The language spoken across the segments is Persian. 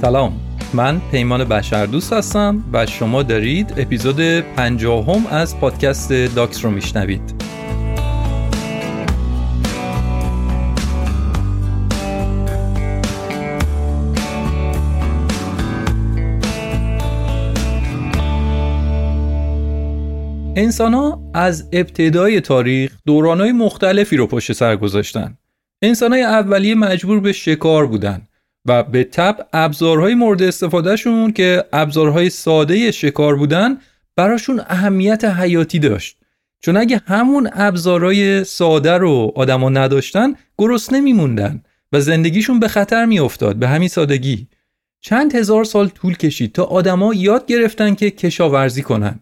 سلام. من پیمان بشردوست هستم و شما دارید اپیزود پنجاهم از پادکست داکس رو میشنوید. انسان ها از ابتدای تاریخ دورانهای مختلفی رو پشت سر گذاشتن. انسان های اولیه مجبور به شکار بودن. و به تب ابزارهای مورد استفادهشون که ابزارهای ساده شکار بودن براشون اهمیت حیاتی داشت. چون اگه همون ابزارهای ساده رو آدما نداشتن گرسنه میموندن و زندگیشون به خطر میافتاد به همین سادگی. چند هزار سال طول کشید تا آدما یاد گرفتن که کشاورزی کنن.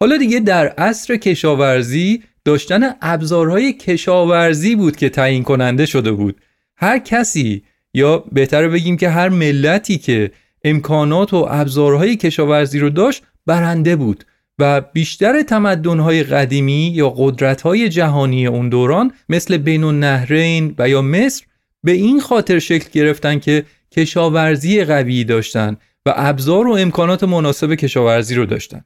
حالا دیگه در عصر کشاورزی داشتن ابزارهای کشاورزی بود که تعیین کننده شده بود. هر کسی یا بهتر بگیم که هر ملتی که امکانات و ابزارهای کشاورزی رو داشت برنده بود و بیشتر تمدنهای قدیمی یا قدرتهای جهانی اون دوران مثل بین النهرین و یا مصر به این خاطر شکل گرفتن که کشاورزی قوی داشتن و ابزار و امکانات مناسب کشاورزی رو داشتن.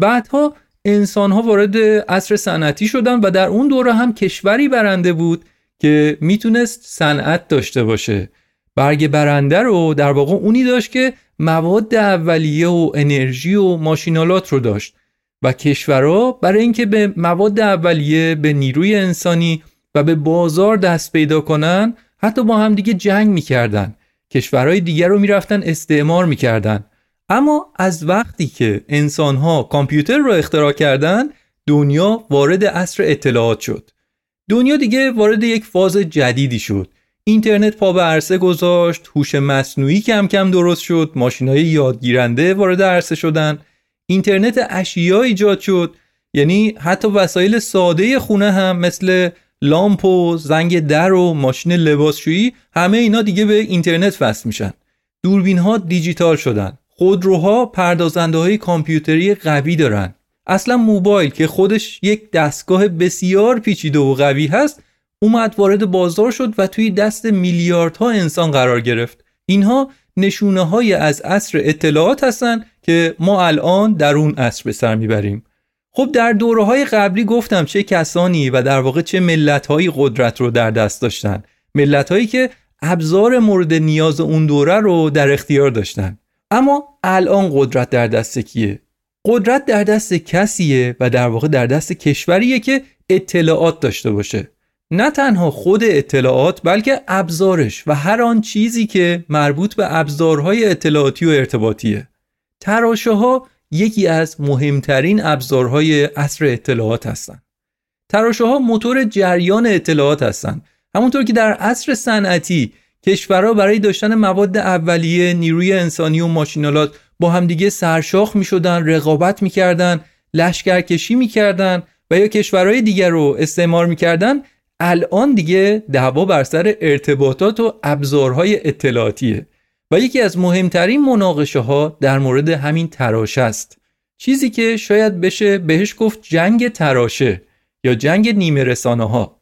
بعدها انسان ها وارد عصر صنعتی شدن و در اون دوره هم کشوری برنده بود که می‌تونست صنعت داشته باشه. برگ برنده رو در واقع اونی داشت که مواد اولیه و انرژی و ماشینالات رو داشت و کشورها برای اینکه به مواد اولیه به نیروی انسانی و به بازار دست پیدا کنن حتی با هم دیگه جنگ می‌کردن. کشورهای دیگر رو می‌رفتن استعمار می‌کردن. اما از وقتی که انسانها کامپیوتر رو اختراع کردن دنیا وارد عصر اطلاعات شد. دنیا دیگه وارد یک فاز جدیدی شد. اینترنت پا به عرصه گذاشت هوش مصنوعی کم کم درست شد ماشینهای یادگیرنده وارد عرصه شدن اینترنت اشیا ایجاد شد. یعنی حتی وسایل ساده خونه هم مثل لامپ و زنگ در و ماشین لباسشویی همه اینا دیگه به اینترنت وصل میشن. دوربین ها دیجیتال شدن. خودروها پردازنده های کامپیوتری قوی دارن. اصلا موبایل که خودش یک دستگاه بسیار پیچیده و قوی هست اومد وارد بازار شد و توی دست میلیاردها انسان قرار گرفت. اینها نشونه های از عصر اطلاعات هستند که ما الان در اون عصر به سر می‌بریم. خب در دوره های قبلی گفتم چه کسانی و در واقع چه ملت های قدرت رو در دست داشتن. ملت هایی که ابزار مورد نیاز اون دوره رو در اختیار داشتن. اما الان قدرت در دست کیه؟ قدرت در دست کسیه و در واقع در دست کشوریه که اطلاعات داشته باشه. نه تنها خود اطلاعات بلکه ابزارش و هر آن چیزی که مربوط به ابزارهای اطلاعاتی و ارتباطیه. تراشه ها یکی از مهمترین ابزارهای عصر اطلاعات هستند تراشه ها موتور جریان اطلاعات هستند همونطور که در عصر صنعتی کشورها برای داشتن مواد اولیه نیروی انسانی و ماشینالات با همدیگه سرشاخ می شدن رقابت می کردن لشکرکشی می کردن و یا کشورهای دیگر رو استعمار می کردن الان دیگه دعوا بر سر ارتباطات و ابزارهای اطلاعاتیه و یکی از مهمترین مناقشه ها در مورد همین تراشه است. چیزی که شاید بشه بهش گفت جنگ تراشه یا جنگ نیمه رسانه ها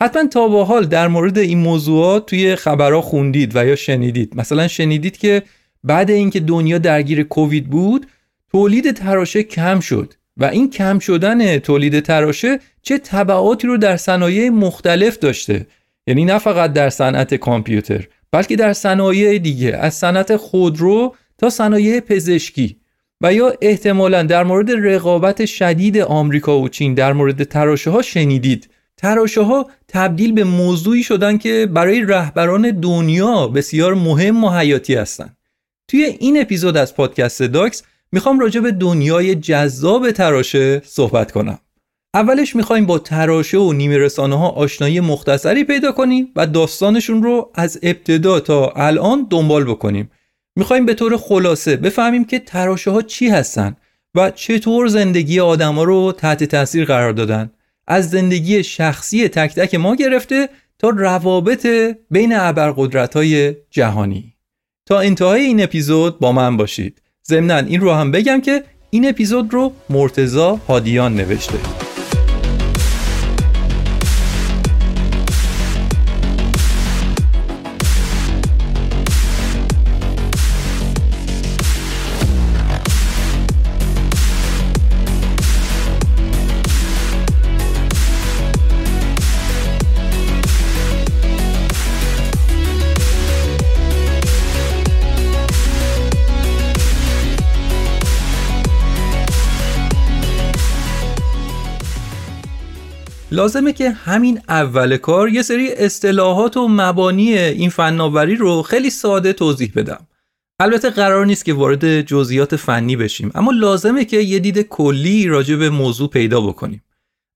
حتما تا با حال در مورد این موضوعات توی خبرها خوندید و یا شنیدید. مثلا شنیدید که بعد اینکه دنیا درگیر کووید بود تولید تراشه کم شد و این کم شدن تولید تراشه چه تبعاتی رو در صنایع مختلف داشته. یعنی نه فقط در صنعت کامپیوتر بلکه در صنایع دیگه از صنعت خودرو تا صنایع پزشکی. و یا احتمالا در مورد رقابت شدید آمریکا و چین در مورد تراشه ها شنیدید. تراشه ها تبدیل به موضوعی شدن که برای رهبران دنیا بسیار مهم و حیاتی هستند. توی این اپیزود از پادکست داکس می‌خوام راجع به دنیای جذاب تراشه صحبت کنم. اولش می‌خوایم با تراشه و نیمه رسانه ها آشنایی مختصری پیدا کنیم و داستانشون رو از ابتدا تا الان دنبال بکنیم. می‌خوایم به طور خلاصه بفهمیم که تراشه ها چی هستن و چطور زندگی آدما رو تحت تاثیر قرار دادن. از زندگی شخصی تک تک ما گرفته تا روابط بین ابرقدرت های جهانی. تا انتهای این اپیزود با من باشید. ضمنا این رو هم بگم که این اپیزود رو مرتزا هادیان نوشته. لازمه که همین اول کار یه سری اصطلاحات و مبانی این فناوری رو خیلی ساده توضیح بدم. البته قرار نیست که وارد جزئیات فنی بشیم اما لازمه که یه دید کلی راجع به موضوع پیدا بکنیم.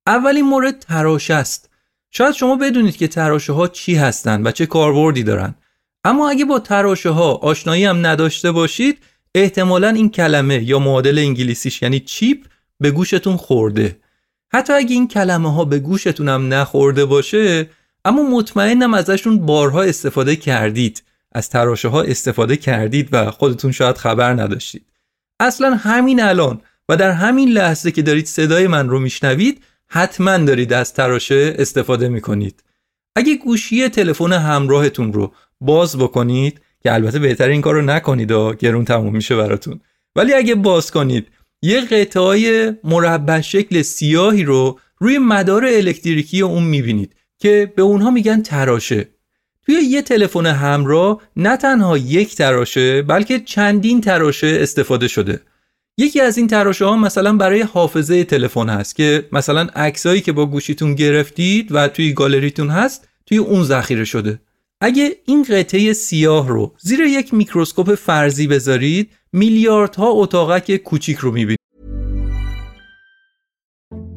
اولین مورد تراشه است. شاید شما بدونید که تراشه ها چی هستند و چه کاربردی دارن. اما اگه با تراشه ها آشنایی هم نداشته باشید احتمالا این کلمه یا معادل انگلیسیش یعنی چیپ به گوشتون خورده. حتی اگه این کلمه ها به گوشتون هم نخورده باشه اما مطمئنم ازشون بارها استفاده کردید. از تراشه ها استفاده کردید و خودتون شاید خبر نداشتید. اصلا همین الان و در همین لحظه که دارید صدای من رو میشنوید حتما دارید از تراشه استفاده می‌کنید. اگه گوشی تلفن همراهتون رو باز بکنید که البته بهتر این کار رو نکنید و گرون تموم میشه براتون. ولی اگه باز کنید یه قطعای مربع شکل سیاهی رو روی مدار الکتریکی اون می‌بینید که به اونها میگن تراشه. توی یه تلفن همراه نه تنها یک تراشه بلکه چندین تراشه استفاده شده. یکی از این تراشه ها مثلا برای حافظه تلفن هست که مثلا عکسایی که با گوشیتون گرفتید و توی گالریتون هست توی اون ذخیره شده. اگه این قطعه سیاه رو زیر یک میکروسکوپ فرضی بذارید میلیاردها اتاقک کوچیک رو می‌بینید.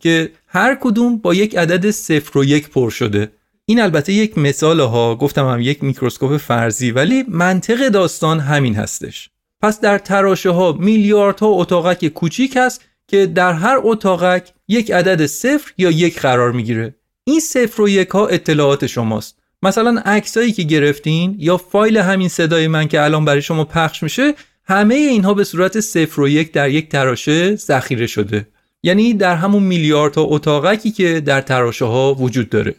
که هر کدوم با یک عدد صفر و یک پر شده. این البته یک مثال ها گفتم هم یک میکروسکوپ فرضی ولی منطق داستان همین هستش. پس در تراشه ها میلیاردها اتاقک کوچیک هست که در هر اتاقک یک عدد صفر یا یک قرار می‌گیره. این صفر و یک ها اطلاعات شماست. مثلا عکسایی که گرفتین یا فایل همین صدای من که الان برای شما پخش میشه همه اینها به صورت صفر و یک در یک تراشه ذخیره شده. یعنی در همون میلیاردها اتاقکی که در تراشه ها وجود داره.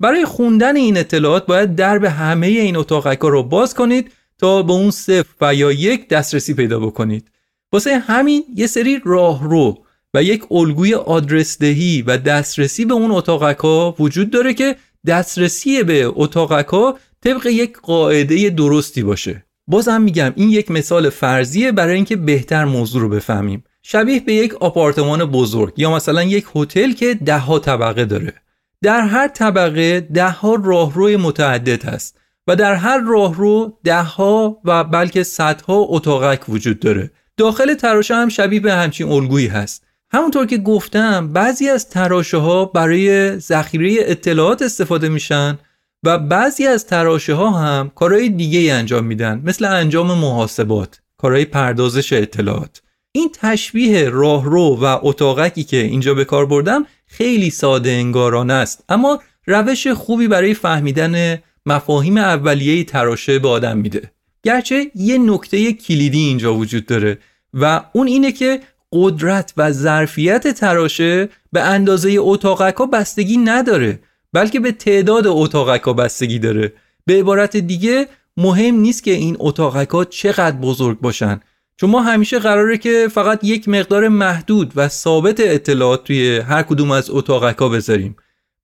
برای خوندن این اطلاعات باید درب همه این اتاقک ها رو باز کنید تا به اون صفر و یا یک دسترسی پیدا بکنید. واسه همین یه سری راهرو و یک الگوی آدرس دهی و دسترسی به اون اتاقک ها وجود داره که دسترسی به اتاقک ها طبق یک قاعده درستی باشه. بازم میگم این یک مثال فرضیه برای اینکه بهتر موضوع رو بفهمیم. شبیه به یک آپارتمان بزرگ یا مثلا یک هتل که ده ها طبقه داره. در هر طبقه ده ها راهروی متعدد هست و در هر راهرو ده ها و بلکه صدها اتاقک وجود داره. داخل تراشه هم شبیه به همچین الگویی هست. همونطور که گفتم بعضی از تراشه ها برای ذخیره اطلاعات استفاده میشن و بعضی از تراشه ها هم کارهای دیگه انجام میدن مثل انجام محاسبات کارهای پردازش اطلاعات. این تشبیه راهرو و اتاقکی که اینجا به کار بردم خیلی ساده انگارانه است. اما روش خوبی برای فهمیدن مفاهیم اولیه تراشه به آدم میده. گرچه یه نکته کلیدی اینجا وجود داره و اون اینه که قدرت و ظرفیت تراشه به اندازه اتاقک ها بستگی نداره بلکه به تعداد اتاقک ها بستگی داره. به عبارت دیگه مهم نیست که این اتاقک ها چقدر بزرگ باشن. چون ما همیشه قراره که فقط یک مقدار محدود و ثابت اطلاعات توی هر کدوم از اتاقک بذاریم.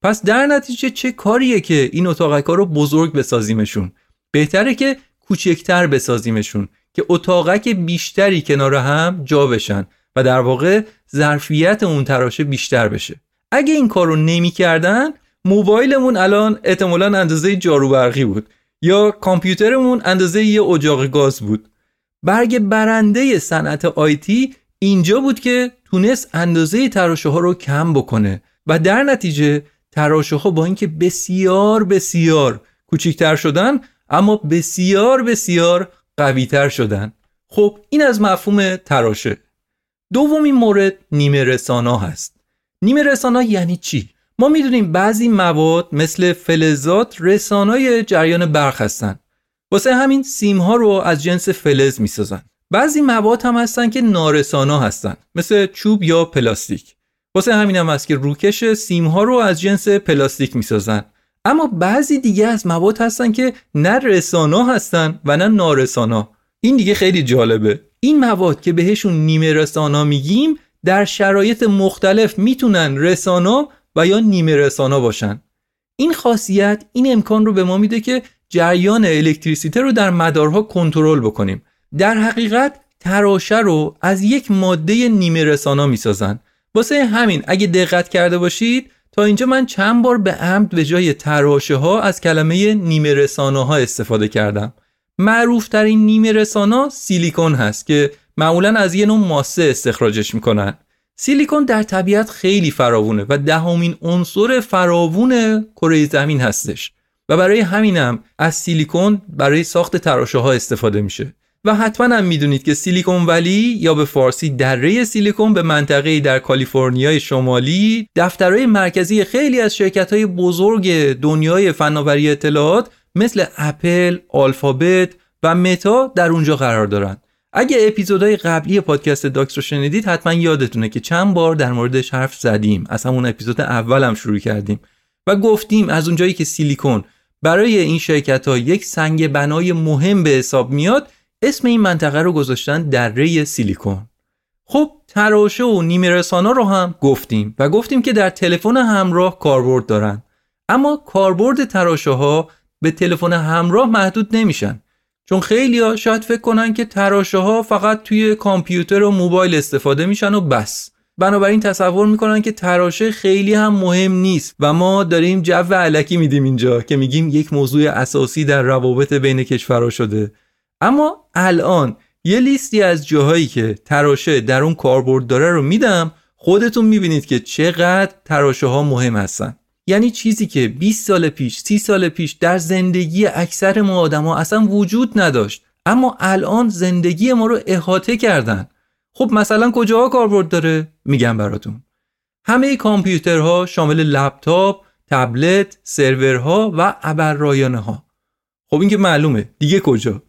پس در نتیجه چه کاریه که این اتاقک ها رو بزرگ بسازیمشون؟ بهتره که کوچکتر بسازیمشون که اتاقک بیشتری کنار هم جا بشن و در واقع ظرفیت اون تراشه بیشتر بشه. اگه این کارو نمی‌کردن موبایلمون الان احتمالا اندازه جارو برقی بود یا کامپیوترمون اندازه یه اجاق گاز بود. برگ برنده صنعت آیتی اینجا بود که تونست اندازه تراشه ها رو کم بکنه و در نتیجه تراشه ها با اینکه بسیار بسیار کوچیکتر شدن اما بسیار بسیار قویتر شدن. خب این از مفهوم تراشه. دومین مورد نیمه رسانا هست. نیمه رسانا یعنی چی؟ ما می‌دونیم بعضی مواد مثل فلزات رسانای جریان برق هستن. واسه همین سیم ها رو از جنس فلز می‌سازن. بعضی مواد هم هستن که نارسانا هستن مثل چوب یا پلاستیک. واسه همین هم هست که روکش سیم ها رو از جنس پلاستیک می‌سازن. اما بعضی دیگه از مواد هستن که نه رسانا هستن و نه نارسانا. این دیگه خیلی جالبه. این مواد که بهشون نیمه رسانا میگیم در شرایط مختلف می‌تونن رسانا و یا نیمه رسانا باشن. این خاصیت این امکان رو به ما میده که جریان الکتریسیته رو در مدارها کنترل بکنیم. در حقیقت تراشه رو از یک ماده نیمه رسانا می‌سازن. واسه همین اگه دقت کرده باشید تا اینجا من چند بار به عمد به جای تراشه ها از کلمه نیمه رسانا ها استفاده کردم. معروف ترین نیمه رسانا سیلیکون هست که معمولا از یه نوع ماسه استخراجش می‌کنن. سیلیکون در طبیعت خیلی فراوونه و دهمین عنصر فراوون کره زمین هستش. و برای همینم از سیلیکون برای ساخت تراشه ها استفاده میشه. و حتما هم می‌دونید که سیلیکون ولی یا به فارسی دره سیلیکون به منطقه در کالیفرنیای شمالی دفترهای مرکزی خیلی از شرکت های بزرگ دنیای فناوری اطلاعات مثل اپل، آلفابت و متا در اونجا قرار دارن. اگه اپیزودهای قبلی پادکست داکس رو شنیدید حتما یادتونه که چند بار در موردش حرف زدیم. از همون اپیزود اولم شروع کردیم. و گفتیم از اونجایی که سیلیکون برای این شرکت ها یک سنگ بنای مهم به حساب میاد اسم این منطقه رو گذاشتن دره سیلیکون. خب تراشه و نیمه رسانا رو هم گفتیم و گفتیم که در تلفن همراه کاربرد دارن. اما کاربرد تراشه ها به تلفن همراه محدود نمیشن. چون خیلی ها شاید فکر کنن که تراشه ها فقط توی کامپیوتر و موبایل استفاده میشن و بس. بنابراین تصور می‌کنن که تراشه خیلی هم مهم نیست و ما داریم جو علکی میدیم اینجا که میگیم یک موضوع اساسی در روابط بین کشورها شده. اما الان یه لیستی از جاهایی که تراشه در اون کاربرد داره رو میدم خودتون می‌بینید که چقدر تراشه ها مهم هستن. یعنی چیزی که 20 سال پیش 30 سال پیش در زندگی اکثر ما آدما اصلا وجود نداشت اما الان زندگی ما رو احاطه کردن. خب مثلا کجاها کاربرد داره؟ میگم براتون. همه کامپیوترها شامل لپتاپ تبلت سرورها و ابررایانه ها خب این که معلومه. دیگه کجا؟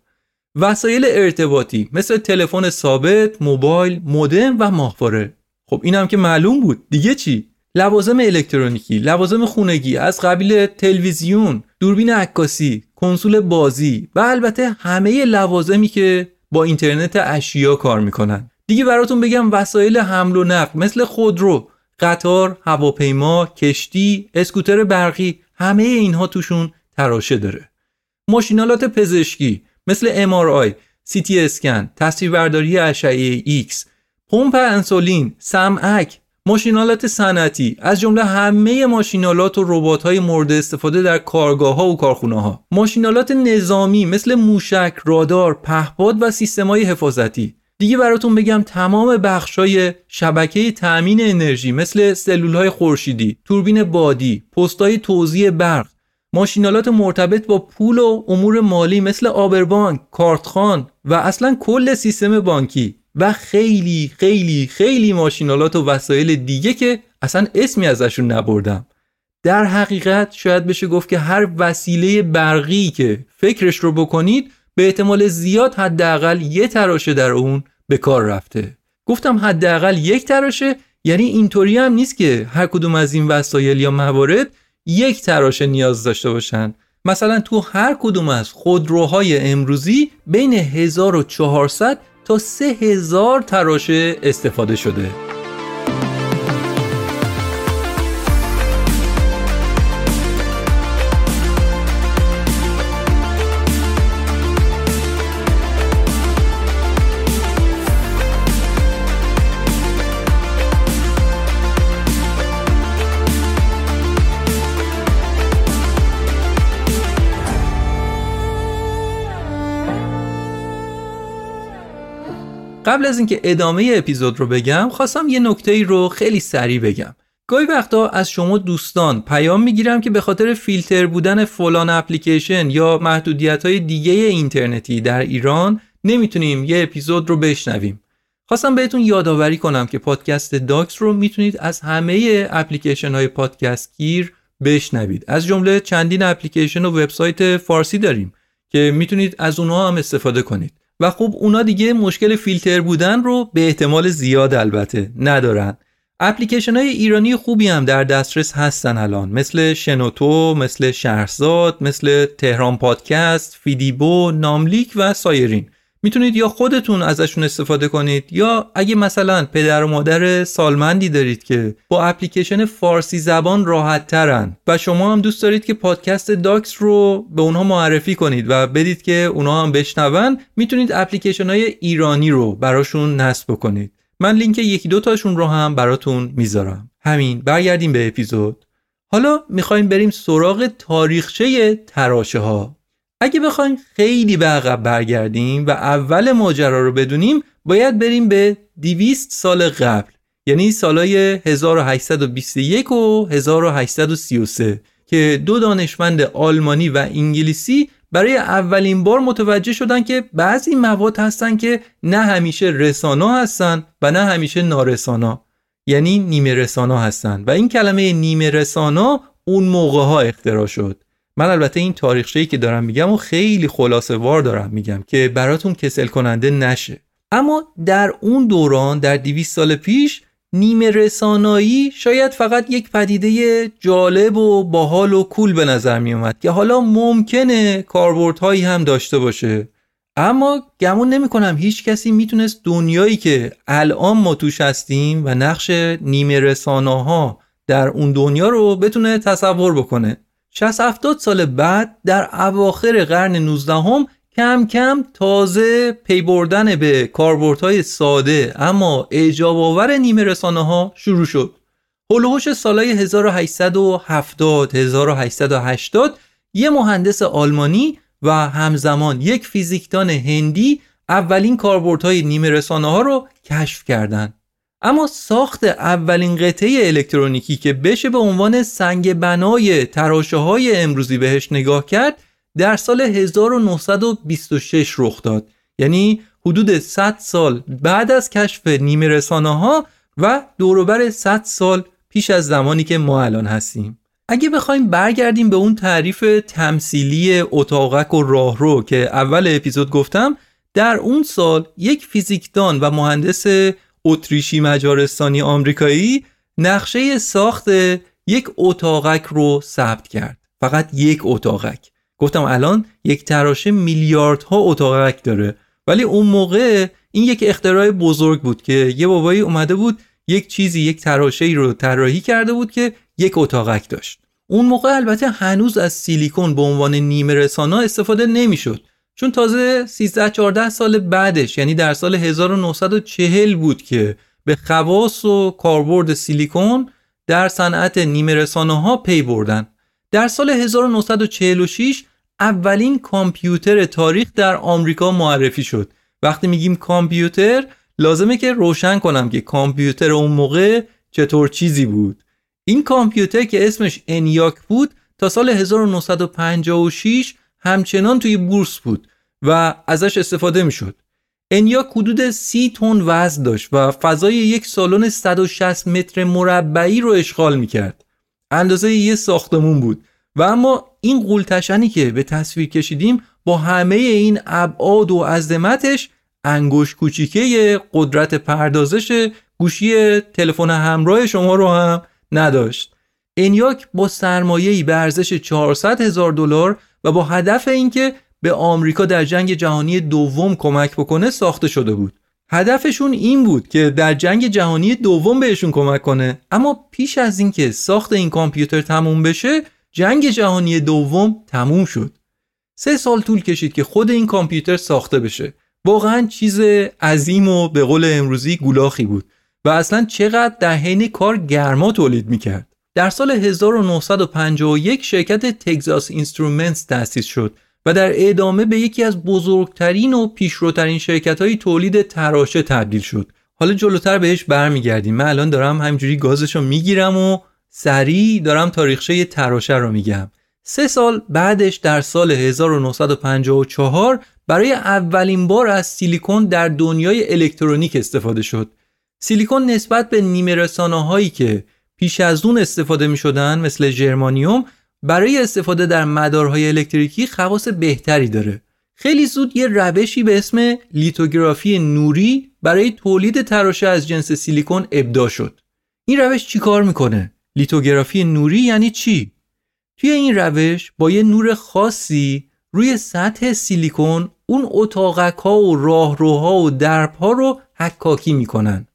وسایل ارتباطی مثل تلفن ثابت موبایل مودم و ماهواره. خب اینم که معلوم بود. دیگه چی؟ لوازم الکترونیکی لوازم خونگی از قبیل تلویزیون دوربین عکاسی کنسول بازی و البته همه لوازمی که با اینترنت اشیا کار می‌کنن. دیگه براتون بگم وسایل حمل و نقل مثل خودرو قطار هواپیما کشتی اسکوتر برقی همه اینها توشون تراشه داره. ماشینالات پزشکی مثل MRI تی اسکن تصویربرداری اشعه X پمپ انسولین سمعک ماشینالات صنعتی از جمله همه ماشینالات و ربات های مورد استفاده در کارگاه ها و کارخونه ها ماشینالات نظامی مثل موشک رادار پهپاد و سیستم های حفاظتی. دیگه براتون بگم تمام بخش های شبکه تأمین انرژی مثل سلول های خورشیدی توربین بادی پست های توزیع برق ماشینالات مرتبط با پول و امور مالی مثل آبربانک، کارتخان و اصلا کل سیستم بانکی و خیلی خیلی خیلی ماشینالات و وسایل دیگه که اصلا اسمی ازشون نبردم. در حقیقت شاید بشه گفت که هر وسیله برقی که فکرش رو بکنید به احتمال زیاد حداقل یه تراشه در اون به کار رفته. گفتم حداقل یک تراشه یعنی اینطوری هم نیست که هر کدوم از این وسایل یا موارد یک تراشه نیاز داشته باشن. مثلا تو هر کدوم از خودروهای امروزی بین 1400 تا 3000 تراشه استفاده شده. قبل از اینکه ادامه اپیزود رو بگم خواستم یه نکته ای رو خیلی سریع بگم. گاهی وقتا از شما دوستان پیام می‌گیرم که به خاطر فیلتر بودن فلان اپلیکیشن یا محدودیت های دیگه اینترنتی در ایران نمی‌تونیم یه اپیزود رو بشنویم. خواستم بهتون یادآوری کنم که پادکست داکس رو می‌تونید از همه اپلیکیشن های پادکست گیر بشنوید. از جمله چندین اپلیکیشن و وبسایت فارسی داریم که می‌تونید از اونها هم استفاده کنید. و خب اونا دیگه مشکل فیلتر بودن رو به احتمال زیاد البته ندارن. اپلیکیشن های ایرانی خوبی هم در دسترس هستن الان مثل شنوتو، مثل شهرزاد، مثل تهران پادکست، فیدیبو، ناملیک و سایرین. می‌تونید یا خودتون ازشون استفاده کنید یا اگه مثلا پدر و مادر سالمندی دارید که با اپلیکیشن فارسی زبان راحت ترن و شما هم دوست دارید که پادکست داکس رو به اونها معرفی کنید و بدید که اونها هم بشنون می‌تونید اپلیکیشن های ایرانی رو براشون نصب کنید من لینک یکی دو تاشون رو هم براتون می‌ذارم. همین برگردیم به اپیزود. حالا می‌خوایم بریم سراغ تاریخچه تراشه ها اگه بخوایم خیلی به عقب برگردیم و اول ماجرا رو بدونیم باید بریم به 200 سال قبل یعنی سالای 1821 و 1833 که دو دانشمند آلمانی و انگلیسی برای اولین بار متوجه شدن که بعضی مواد هستن که نه همیشه رسانا هستن و نه همیشه نارسانا یعنی نیمه رسانا هستن. و این کلمه نیمه رسانا اون موقع ها اختراع شد. من البته این تاریخچه‌ای که دارم میگم و خیلی خلاصه وار دارم میگم که براتون کسل کننده نشه. اما در اون دوران در 200 سال پیش نیمه رسانایی شاید فقط یک پدیده جالب و باحال و کول به نظر می اومد که حالا ممکنه کاربردهایی هم داشته باشه. اما گمون نمی کنم هیچ کسی می‌تونست دنیایی که الان ما توش هستیم و نقش نیمه رسانه ها در اون دنیا رو بتونه تصور بکنه. 60 70 سال بعد در اواخر قرن 19 هم کم کم تازه پی بردن به کاربردهای ساده اما اعجاب آور نیمه رسانه ها شروع شد. هلوهوش سالهای 1870 1880 یه مهندس آلمانی و همزمان یک فیزیکدان هندی اولین کاربردهای نیمه رسانه ها رو کشف کردند. اما ساخت اولین قطعه الکترونیکی که بشه به عنوان سنگ بنای تراشه های امروزی بهش نگاه کرد در سال 1926 رخ داد. یعنی حدود 100 سال بعد از کشف نیمه رسانه ها و دوروبر 100 سال پیش از زمانی که ما الان هستیم. اگه بخوایم برگردیم به اون تعریف تمثیلی اتاقک و راهرو که اول اپیزود گفتم در اون سال یک فیزیکدان و مهندس اتریشی مجارستانی آمریکایی نقشه ساخت یک اتاقک رو ثبت کرد. فقط یک اتاقک. گفتم الان یک تراشه میلیاردها اتاقک داره. ولی اون موقع این یک اختراع بزرگ بود که یه بابایی اومده بود یک چیزی یک تراشه رو طراحی کرده بود که یک اتاقک داشت. اون موقع البته هنوز از سیلیکون به عنوان نیمه رسانا استفاده نمی‌شد. چون تازه 13 14 سال بعدش یعنی در سال 1940 بود که به خواص و کاربرد سیلیکون در صنعت نیمه رسانه ها پی بردن. در سال 1946 اولین کامپیوتر تاریخ در آمریکا معرفی شد. وقتی میگیم کامپیوتر لازمه که روشن کنم که کامپیوتر اون موقع چطور چیزی بود. این کامپیوتر که اسمش انیاک بود تا سال 1956 همچنان توی بورس بود و ازش استفاده می‌شد انیاک حدود 30 تن وزن داشت و فضای یک سالن 160 متر مربعی رو اشغال می‌کرد. اندازه یه ساختمون بود و اما این قولتشنی که به تصویر کشیدیم با همه این ابعاد و عظمتش انگوش کوچیکه قدرت پردازش گوشی تلفن همراه شما رو هم نداشت. انیاک با سرمایه‌ای به ارزش 400 هزار دلار و با هدف اینکه به آمریکا در جنگ جهانی دوم کمک بکنه ساخته شده بود. هدفشون این بود که در جنگ جهانی دوم بهشون کمک کنه اما پیش از اینکه ساخت این کامپیوتر تموم بشه جنگ جهانی دوم تموم شد. سه سال طول کشید که خود این کامپیوتر ساخته بشه. واقعا چیز عظیم و به قول امروزی گولاخی بود و اصلا چقدر در حین کار گرما تولید می‌کرد. در سال 1951 شرکت Texas Instruments تأسیس شد و در ادامه به یکی از بزرگترین و پیشروترین شرکت های تولید تراشه تبدیل شد. حالا جلوتر بهش برمیگردیم. من الان دارم همین‌جوری گازش رو می‌گیرم و سریع دارم تاریخچه تراشه رو میگم. سه سال بعدش در سال 1954 برای اولین بار از سیلیکون در دنیای الکترونیک استفاده شد. سیلیکون نسبت به نیمه رسانه هایی که پیش از اون استفاده می شدن مثل ژرمانیوم برای استفاده در مدارهای الکتریکی خواص بهتری داره. خیلی زود یه روشی به اسم لیتوگرافی نوری برای تولید تراشه از جنس سیلیکون ابدا شد. این روش چیکار می‌کنه؟ لیتوگرافی نوری یعنی چی؟ توی این روش با یه نور خاصی روی سطح سیلیکون اون اتاقک ها و راهروها و درب ها رو حکاکی می‌کنن.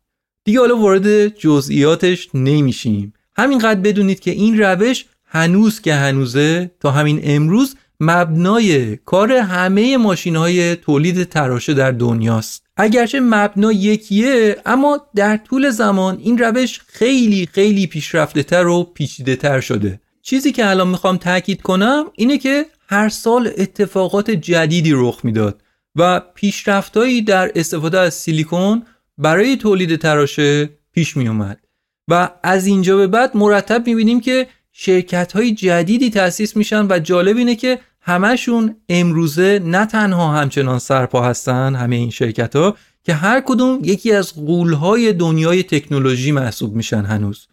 دیگه حالا وارد جزئیاتش نمیشیم. همینقدر بدونید که این روش هنوز که هنوزه تا همین امروز مبنای کار همه ماشین های تولید تراشه در دنیاست. اگرچه مبنا یکیه اما در طول زمان این روش خیلی خیلی پیشرفته تر و پیچیده تر شده. چیزی که الان می‌خوام تاکید کنم اینه که هر سال اتفاقات جدیدی رخ می‌داد و پیشرفتهایی در استفاده از سیلیکون برای تولید تراشه پیش می اومد. و از اینجا به بعد مرتب می‌بینیم که شرکت های جدیدی تأسیس میشن و جالب اینه که همشون امروزه نه تنها همچنان سرپا هستن همه این شرکت ها که هر کدوم یکی از های دنیای تکنولوژی محسوب میشن هنوز.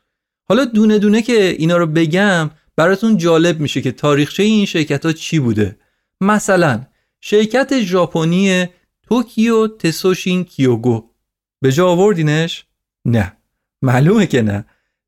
حالا دونه دونه که اینا رو بگم براتون جالب میشه که تاریخچه این شرکت ها چی بوده. مثلا شرکت ژاپنی توکیو تسوشین کیوگو. به جا آوردینش؟ نه. معلومه که نه.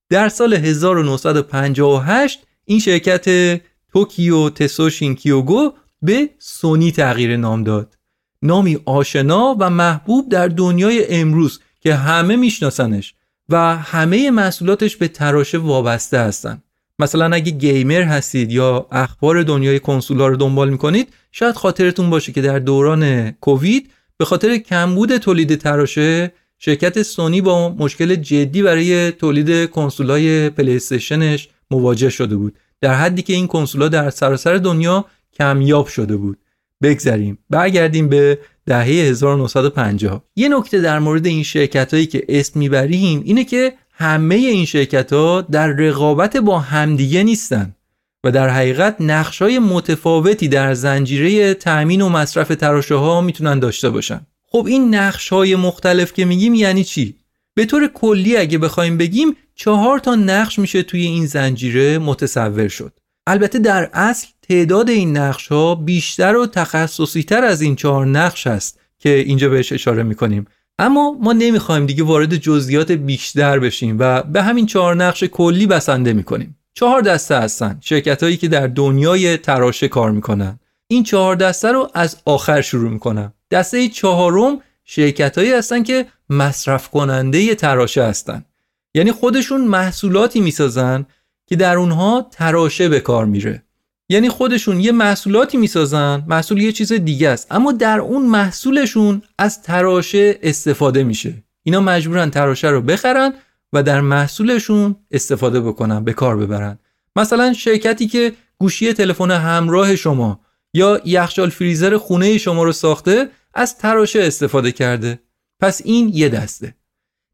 در سال 1958 این شرکت توکیو تسوشین کیوگو به سونی تغییر نام داد. نامی آشنا و محبوب در دنیای امروز که همه میشناسنش و همه محصولاتش به تراشه وابسته هستن. مثلا اگه گیمر هستید یا اخبار دنیای کنسولا رو دنبال می‌کنید شاید خاطرتون باشه که در دوران کووید به خاطر کمبود تولید تراشه شرکت سونی با مشکل جدی برای تولید کنسولای پلی استیشنش مواجه شده بود. در حدی که این کنسولا در سراسر دنیا کمیاب شده بود. بگذریم. برگردیم به دهه 1950 یه نکته در مورد این شرکت هایی که اسم می‌بریم اینه که همه این شرکت ها در رقابت با همدیگه نیستن و در حقیقت نقش های متفاوتی در زنجیره تأمین و مصرف تراشه ها می‌تونن داشته باشن. خب این نقش های مختلف که میگیم یعنی چی؟ به طور کلی اگه بخوایم بگیم چهار تا نقش میشه توی این زنجیره متصور شد. البته در اصل تعداد این نقش ها بیشتر و تخصصی تر از این چهار نقش هست که اینجا بهش اشاره می‌کنیم. اما ما نمی‌خوایم دیگه وارد جزئیات بیشتر بشیم و به همین چهار نقش کلی بسنده می‌کنیم. چهار دسته هستن شرکت هایی که در دنیای تراشه کار می‌کنن. این چهار دسته رو از آخر شروع می‌کنم دسته چهارم شرکت هایی هستن که مصرف کننده تراشه هستن. یعنی خودشون محصولاتی می‌سازن که در اونها تراشه به کار میره. یعنی خودشون یه محصولاتی می‌سازن محصول یه چیز دیگه است اما در اون محصولشون از تراشه استفاده میشه. اینا مجبورن تراشه رو بخرن و در محصولشون استفاده بکنن به کار ببرن. مثلا شرکتی که گوشی تلفن همراه شما یا یخچال فریزر خونه شما رو ساخته از تراشه استفاده کرده. پس این یه دسته.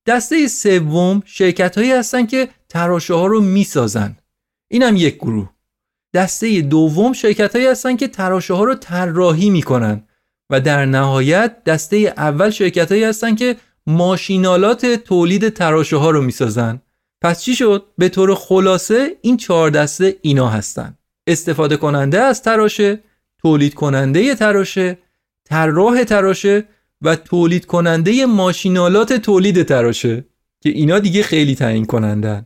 دسته سوم شرکت هایی هستن که تراشه ها رو می‌سازن. اینم یک گروه. دسته دوم شرکت هایی هستن که تراشه ها رو طراحی می‌کنن و در نهایت دسته اول شرکت هایی هستن که ماشینالات تولید تراشه ها رو می‌سازن. پس چی شد؟ به طور خلاصه این چهار دسته اینا هستن. استفاده کننده از تراشه تولید کننده تراشه طراح تراشه و تولید کننده ماشینالات تولید تراشه که اینا دیگه خیلی تعیین کنندن.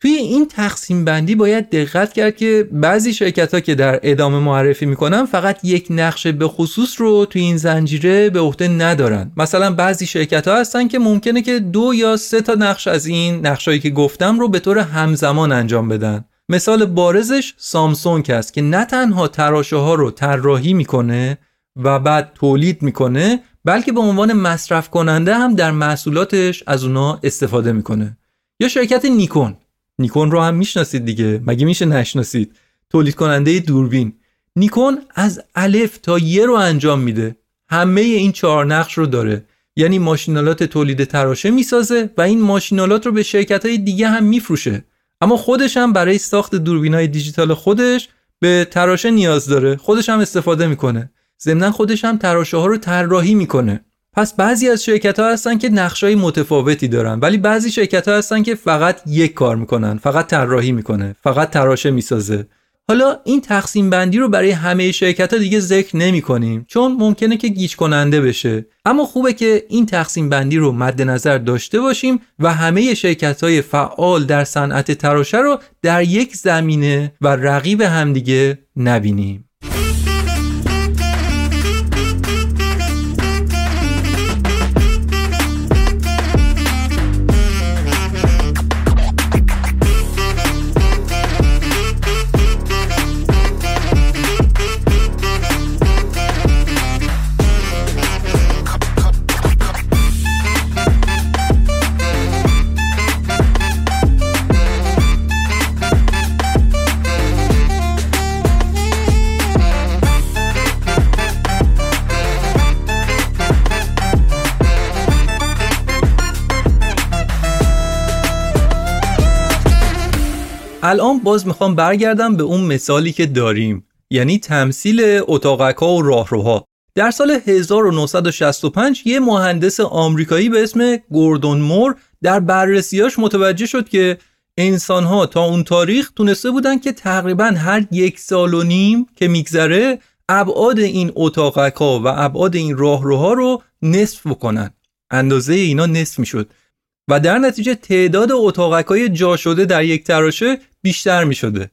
توی این تقسیم بندی باید دقت کرد که بعضی شرکت ها که در ادامه معرفی می‌کنن فقط یک نقش به خصوص رو توی این زنجیره به عهده ندارن. مثلا بعضی شرکت ها هستن که ممکنه که دو یا سه تا نقش از این نقشایی که گفتم رو به طور همزمان انجام بدن. مثال بارزش سامسونگ است که نه تنها تراشه ها رو طراحی می‌کنه و بعد تولید می‌کنه بلکه به عنوان مصرف کننده هم در محصولاتش از اونا استفاده می‌کنه. یا شرکت نیکون. نیکون رو هم می‌شناسید دیگه. مگه میشه نشناسید؟ تولید کننده دوربین. نیکون از الف تا یه رو انجام میده. همه این چهار نقش رو داره. یعنی ماشینالات تولید تراشه می‌سازه و این ماشینالات رو به شرکت های دیگه هم میفروشه. اما خودش هم برای ساخت دوربین های دیجیتال خودش به تراشه نیاز داره. خودش هم استفاده می‌کنه. ضمنا خودش هم تراشه ها رو طراحی می‌کنه. پس بعضی از شرکت ها هستن که نقشای متفاوتی دارن ولی بعضی شرکت ها هستن که فقط یک کار می‌کنن فقط طراحی می‌کنه فقط تراشه می‌سازه. حالا این تقسیم بندی رو برای همه شرکت ها دیگه ذکر نمی کنیم چون ممکنه که گیج کننده بشه. اما خوبه که این تقسیم بندی رو مد نظر داشته باشیم و همه شرکت های فعال در صنعت تراشه رو در یک زمینه و رقیب همدیگه نبینیم. الان باز می‌خوام برگردم به اون مثالی که داریم یعنی تمثیل اتاقک ها و راهروها. در سال 1965 یه مهندس آمریکایی به اسم گوردون مور در بررسیاش متوجه شد که انسان ها تا اون تاریخ تونسته بودن که تقریبا هر یک سال و نیم که میگذره ابعاد این اتاقک ها و ابعاد این راهروها رو نصف بکنن. اندازه اینا نصف می‌شد. و در نتیجه تعداد اتاقک های جا شده در یک تراشه بیشتر می شده.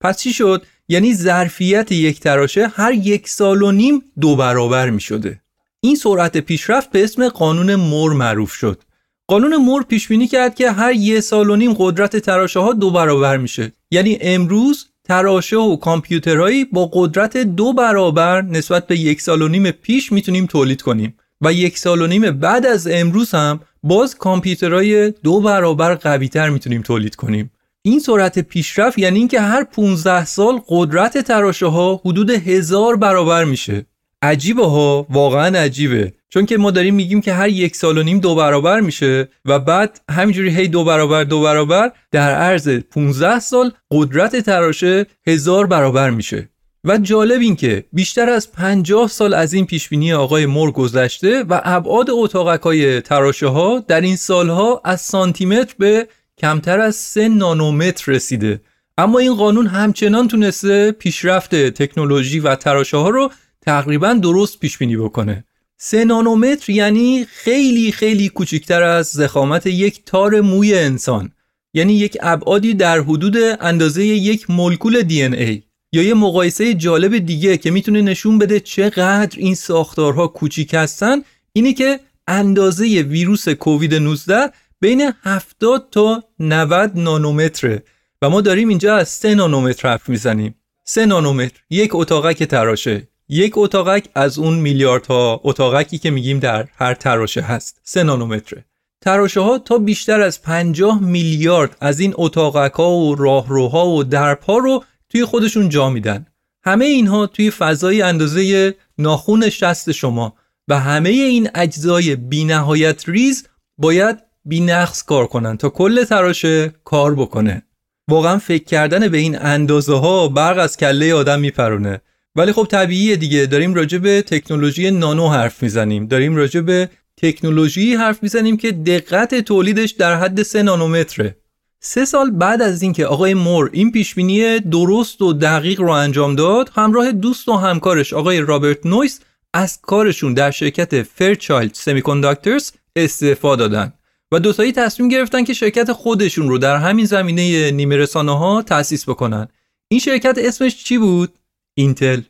پس چی شد؟ یعنی ظرفیت یک تراشه هر یک سال و نیم دو برابر می شده. این سرعت پیشرفت به اسم قانون مور معروف شد. قانون مور پیش بینی کرد که هر یک سال و نیم قدرت تراشه ها دو برابر میشه. یعنی امروز تراشه و کامپیوترهایی با قدرت دو برابر نسبت به یک سال و نیم پیش می‌تونیم تولید کنیم و یک سال و نیم بعد از امروز هم باز کامپیوترهای دو برابر قویتر می‌تونیم تولید کنیم این سرعت پیشرفت یعنی اینکه هر 15 سال قدرت تراشه ها حدود هزار برابر میشه. عجیبه ها واقعا عجیبه. چون که ما داریم میگیم که هر یک سال و نیم دو برابر میشه و بعد همینجوری هی دو برابر دو برابر در عرض 15 سال قدرت تراشه هزار برابر میشه. و جالب این که بیشتر از 50 سال از این پیشبینی آقای مور گذشته و ابعاد اتاقک های تراشه ها در این سالها از سانتیمتر به کمتر از 3 نانومتر رسیده. اما این قانون همچنان تونسته پیشرفت تکنولوژی و تراشه ها رو تقریبا درست پیش بینی بکنه. 3 نانومتر یعنی خیلی خیلی کوچکتر از زخامت یک تار موی انسان. یعنی یک ابعادی در حدود اندازه یک مولکول دی ای یا یه مقایسه جالب دیگه که می‌تونه نشون بده چقدر این ساختارها کوچیک هستن اینه که اندازه ویروس کووید 19 بین 70 تا 90 نانومتره. و ما داریم اینجا از 3 نانومتر حرف می‌زنیم. 3 نانومتر. یک اتاقک تراشه. یک اتاقک از اون میلیاردها اتاقکی که میگیم در هر تراشه هست. 3 نانومتره. تراشه ها تا بیشتر از 50 میلیارد از این اتاقک ها و راهروها و درپا رو توی خودشون جا میدن. همه اینها توی فضای اندازه ناخون شست شما. و همه این اجزای بینهایت ریز باید بینقص کار کنن تا کل تراشه کار بکنه. واقعا فکر کردن به این اندازه ها برق از کله آدم میپرونه. ولی خب طبیعیه دیگه داریم راجع به تکنولوژی نانو حرف می‌زنیم. داریم راجع به تکنولوژی حرف می‌زنیم که دقت تولیدش در حد 3 نانومتره. سه سال بعد از اینکه آقای مور این پیشبینی درست و دقیق رو انجام داد همراه دوست و همکارش آقای رابرت نویس از کارشون در شرکت Fairchild Semiconductors استعفا دادن. و دوتایی تصمیم گرفتن که شرکت خودشون رو در همین زمینه نیمه رسانه ها تأسیس بکنن این شرکت اسمش چی بود؟ اینتل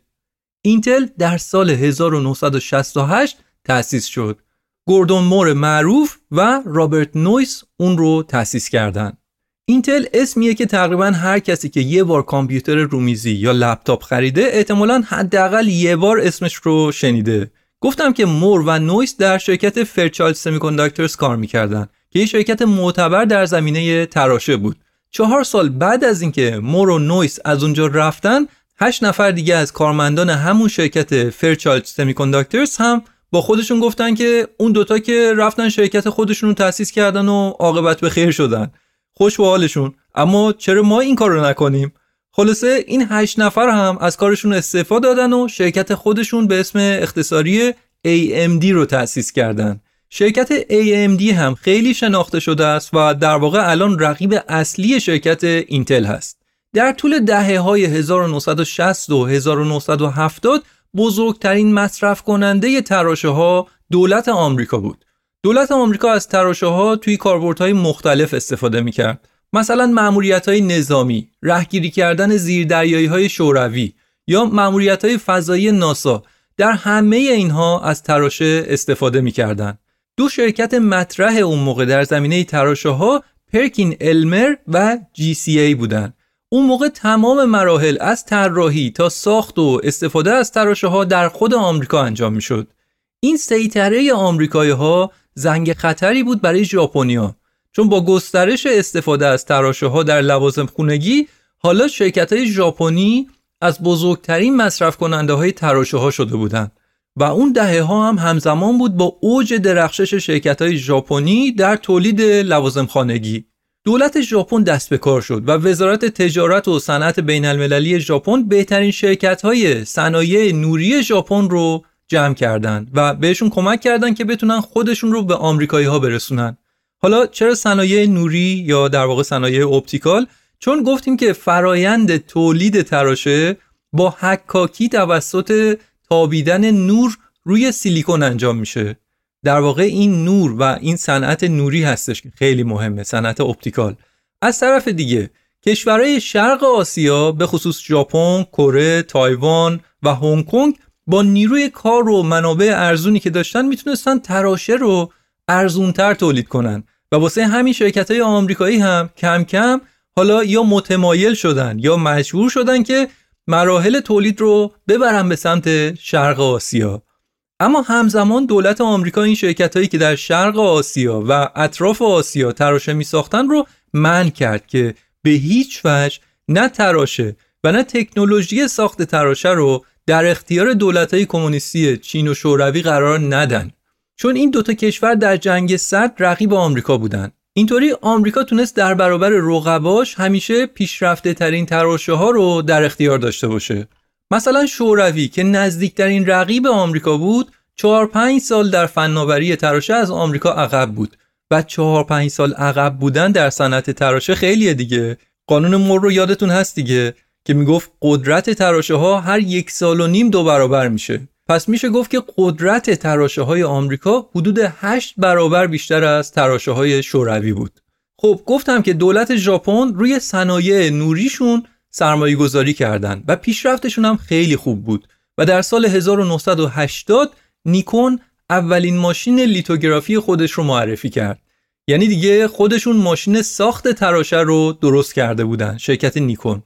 اینتل در سال 1968 تأسیس شد گوردون مور معروف و رابرت نویس اون رو تأسیس کردند. اینتل اسمیه که تقریبا هر کسی که یه بار کامپیوتر رومیزی یا لپتاپ خریده احتمالا حداقل یه بار اسمش رو شنیده گفتم که مور و نویس در شرکت Fairchild Semiconductors کار می‌کردن که یه شرکت معتبر در زمینه تراشه بود. چهار سال بعد از اینکه مور و نویس از اونجا رفتن هشت نفر دیگه از کارمندان همون شرکت Fairchild Semiconductors هم با خودشون گفتن که اون دوتا که رفتن شرکت خودشون رو تأسیس کردن و عاقبت به خیر شدن. خوش به حالشون. اما چرا ما این کار نکنیم؟ خلاصه این هشت نفر هم از کارشون استعفا دادن و شرکت خودشون به اسم اختصاری AMD رو تأسیس کردن. شرکت AMD هم خیلی شناخته شده است و در واقع الان رقیب اصلی شرکت اینتل هست. در طول دهه های 1960 و 1970 بزرگترین مصرف کننده تراشه ها دولت آمریکا بود. دولت آمریکا از تراشه ها توی کاربردهای مختلف استفاده می‌کرد. مثلا معمولیت های نظامی، رهگیری کردن زیردریایی های شوروی یا معمولیت های فضایی ناسا در همه اینها از تراشه استفاده می‌کردند. دو شرکت مطرح اون موقع در زمینه تراشه ها پرکین المر و جی سی ای بودن. اون موقع تمام مراحل از طراحی تا ساخت و استفاده از تراشه ها در خود آمریکا انجام می‌شد. این سیطره آمریکایی ها زنگ خطری بود برای ژاپنیا چون با گسترش استفاده از تراشه ها در لوازم خونگی حالا شرکت های ژاپنی از بزرگترین مصرف کننده های تراشه ها شده بودند و اون دهه ها هم همزمان بود با اوج درخشش شرکت های ژاپنی در تولید لوازم خانگی. دولت ژاپن دست به کار شد و وزارت تجارت و صنعت بین المللی ژاپن بهترین شرکت های صنایع نوری ژاپن رو جمع کردند و بهشون کمک کردند که بتونن خودشون رو به آمریکایی ها برسونن. حالا چرا صنایع نوری یا در واقع صنایع اپتیکال؟ چون گفتیم که فرایند تولید تراشه با حکاکی توسط تابیدن نور روی سیلیکون انجام میشه. در واقع این نور و این صنعت نوری هستش که خیلی مهمه صنعت optical. از طرف دیگه کشورهای شرق آسیا به خصوص ژاپن، کره، تایوان و هنگ کنگ با نیروی کار و منابع ارزونی که داشتن می‌تونستن تراشه رو ارزونتر تولید کنن. و واسه همین شرکت های آمریکایی هم کم کم حالا یا متمایل شدن یا مجبور شدن که مراحل تولید رو ببرن به سمت شرق آسیا. اما همزمان دولت آمریکا این شرکت هایی که در شرق آسیا و اطراف آسیا تراشه می ساختن رو من کرد که به هیچ وجه نه تراشه و نه تکنولوژی ساخت تراشه رو در اختیار دولت های کمونیستی چین و شوروی قرار ندن. چون این دوتا کشور در جنگ سرد رقیب آمریکا بودند. اینطوری آمریکا تونست در برابر رقباش همیشه پیشرفته ترین تراشه ها رو در اختیار داشته باشه. مثلا شوروی که نزدیکترین رقیب آمریکا بود 4 5 سال در فناوری تراشه از آمریکا عقب بود. و 4 5 سال عقب بودن در صنعت تراشه خیلیه دیگه. قانون مور رو یادتون هست دیگه که می‌گفت قدرت تراشه ها هر یک سال و نیم دو برابر میشه. پس میشه گفت که قدرت تراشه های آمریکا حدود 8 برابر بیشتر از تراشه های شوروی بود. خب گفتم که دولت ژاپن روی صنایع نوریشون سرمایه گذاری کردن و پیشرفتشون هم خیلی خوب بود و در سال 1980 نیکون اولین ماشین لیتوگرافی خودش رو معرفی کرد. یعنی دیگه خودشون ماشین ساخت تراشه رو درست کرده بودن شرکت نیکون.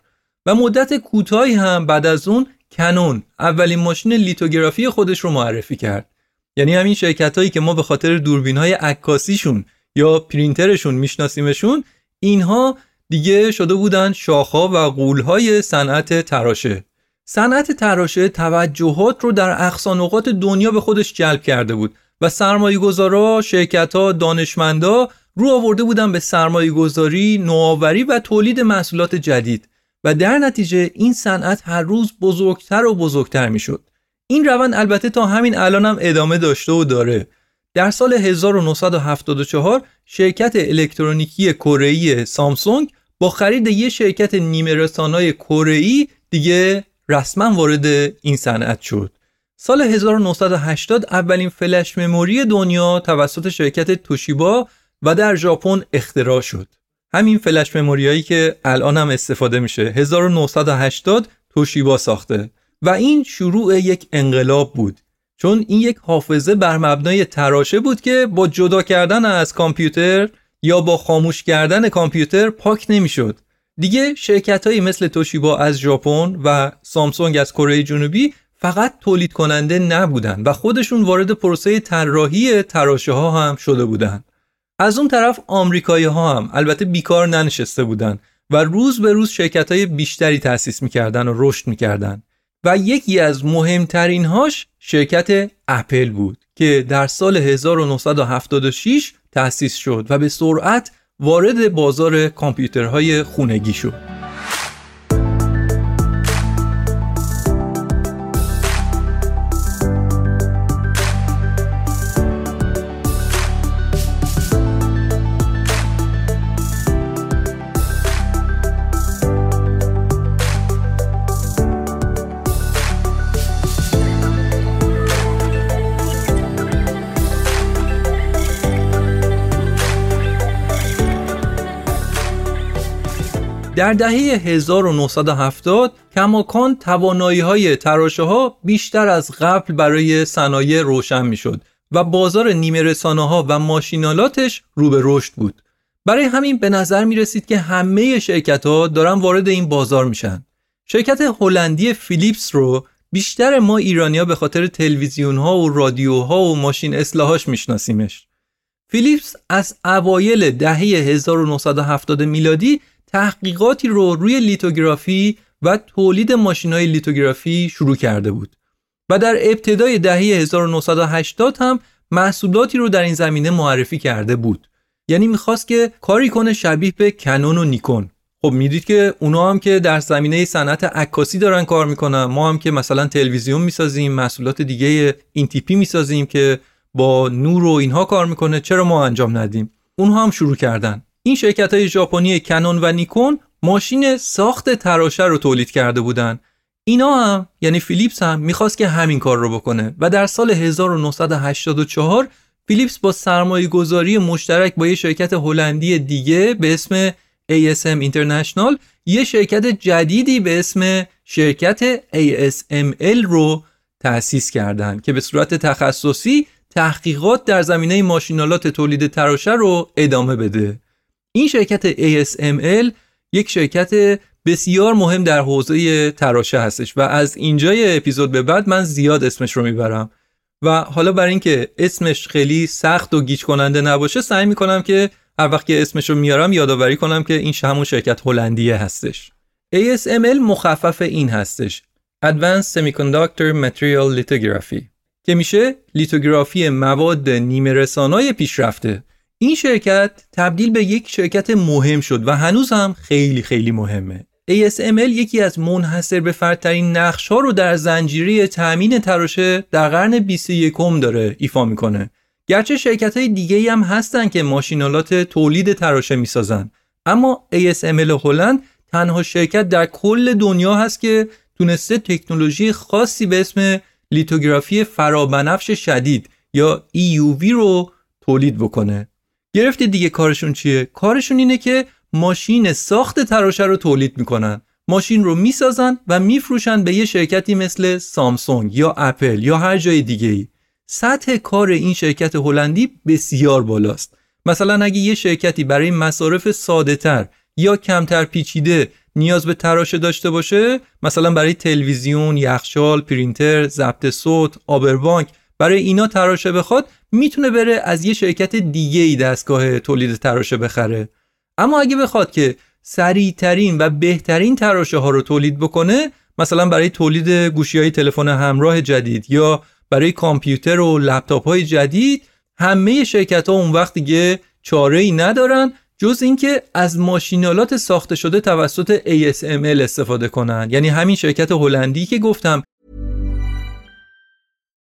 و مدت کوتاهی هم بعد از اون کنون اولین ماشین لیتوگرافی خودش رو معرفی کرد. یعنی همین شرکت هایی که ما به خاطر دوربین های عکاسیشون یا پرینترشون میشناسیمشون اینها دیگه شده بودن شاخها و قولهای صنعت تراشه. صنعت تراشه توجهات رو در اقصانقات دنیا به خودش جلب کرده بود و سرمایه گذارا، شرکت ها، دانشمندا رو آورده بودن به سرمایه گذاری، نوآوری و تولید محصولات جدید. و در نتیجه این صنعت هر روز بزرگتر و بزرگتر می‌شد. این روند البته تا همین الان هم ادامه داشته و داره. در سال 1974 شرکت الکترونیکی کره‌ای سامسونگ با خرید یه شرکت نیمه رسانای کره‌ای دیگه رسما وارد این صنعت شد. سال 1980 اولین فلش مموری دنیا توسط شرکت توشیبا و در ژاپن اختراع شد. همین فلش مموریایی که الان هم استفاده میشه 1980 توشیبا ساخته و این شروع یک انقلاب بود چون این یک حافظه بر مبنای تراشه بود که با جدا کردن از کامپیوتر یا با خاموش کردن کامپیوتر پاک نمی‌شد. دیگه شرکت مثل توشیبا از ژاپن و سامسونگ از کره جنوبی فقط تولید کننده نبودن و خودشون وارد پروسه طراحی تراشه ها هم شده بودن. از اون طرف آمریکایی ها هم البته بیکار ننشسته بودن و روز به روز شرکت های بیشتری تأسیس می‌کردن و رشد می‌کردن و یکی از مهمترین هاش شرکت اپل بود که در سال 1976 تأسیس شد و به سرعت وارد بازار کامپیوترهای خونگی شد. در دهه 1970 کماکان توانایی های تراشه ها بیشتر از قبل برای صنایع روشن می شد و بازار نیمه رسانه ها و ماشینالاتش رو به رشد بود. برای همین به نظر می رسید که همه شرکت ها دارن وارد این بازار میشن. شرکت هلندی فیلیپس رو بیشتر ما ایرانیا به خاطر تلویزیون ها و رادیوها و ماشین اصلاحاش میشناسیمش. فیلیپس از اوایل دهه 1970 میلادی تحقیقاتی رو روی لیتوگرافی و تولید ماشین های لیتوگرافی شروع کرده بود و در ابتدای دهه 1980 هم محصولاتی رو در این زمینه معرفی کرده بود. یعنی می‌خواست که کاری کنه شبیه به کنون و نیکون. خب می‌دید که اونا هم که در زمینه صنعت عکاسی دارن کار می‌کنن. ما هم که مثلا تلویزیون می‌سازیم محصولات دیگه این تیپی می‌سازیم که با نور و اینها کار می‌کنه چرا ما انجام ندیم؟ اونها هم شروع کردن. این شرکت های ژاپنی کنون و نیکون ماشین ساخت تراشه رو تولید کرده بودن. اینا هم یعنی فیلیپس هم می‌خواست که همین کار رو بکنه و در سال 1984 فیلیپس با سرمایه گذاری مشترک با یه شرکت هلندی دیگه به اسم ASM International یه شرکت جدیدی به اسم شرکت ASML رو تأسیس کردند که به صورت تخصصی تحقیقات در زمینه ماشینالات تولید تراشه رو ادامه بده. این شرکت ASML یک شرکت بسیار مهم در حوزه تراشه هستش و از اینجای اپیزود به بعد من زیاد اسمش رو می‌برم. و حالا برای اینکه اسمش خیلی سخت و گیج کننده نباشه سعی می‌کنم که هر وقت که اسمش رو میارم یادآوری کنم که این همون شرکت هلندیه هستش. ASML مخفف این هستش. Advanced Semiconductor Material Lithography. که میشه لیتوگرافی مواد نیمه رسانای پیشرفته. این شرکت تبدیل به یک شرکت مهم شد و هنوز هم خیلی خیلی مهمه. ASML یکی از منحصر به فردترین نقش ها رو در زنجیره تأمین تراشه در قرن 21 داره ایفا می‌کنه. گرچه شرکت های دیگه هم هستن که ماشینالات تولید تراشه می‌سازن اما ASML هلند تنها شرکت در کل دنیا هست که تونسته تکنولوژی خاصی به اسم لیتوگرافی فرابنفش شدید یا EUV رو تولید بکنه گرفتی دیگه کارشون چیه؟ کارشون اینه که ماشین ساخت تراشه رو تولید می‌کنن. ماشین رو می‌سازن و میفروشن به یه شرکتی مثل سامسونگ یا اپل یا هر جای دیگه ای سطح کار این شرکت هلندی بسیار بالاست. مثلا اگه یه شرکتی برای مصارف ساده تر یا کمتر پیچیده نیاز به تراشه داشته باشه مثلا برای تلویزیون، یخچال، پرینتر، ضبط صوت، آبربانک برای اینا تراشه بخواد می‌تونه بره از یه شرکت دیگه ای دستگاه تولید تراشه بخره. اما اگه بخواد که سریعترین و بهترین تراشه ها رو تولید بکنه مثلا برای تولید گوشی های تلفن همراه جدید یا برای کامپیوتر و لپتاپ های جدید همه شرکت ها اون وقت دیگه چاره ای ندارن جز اینکه از ماشینالات ساخته شده توسط ASML استفاده کنن. یعنی همین شرکت هلندی که گفتم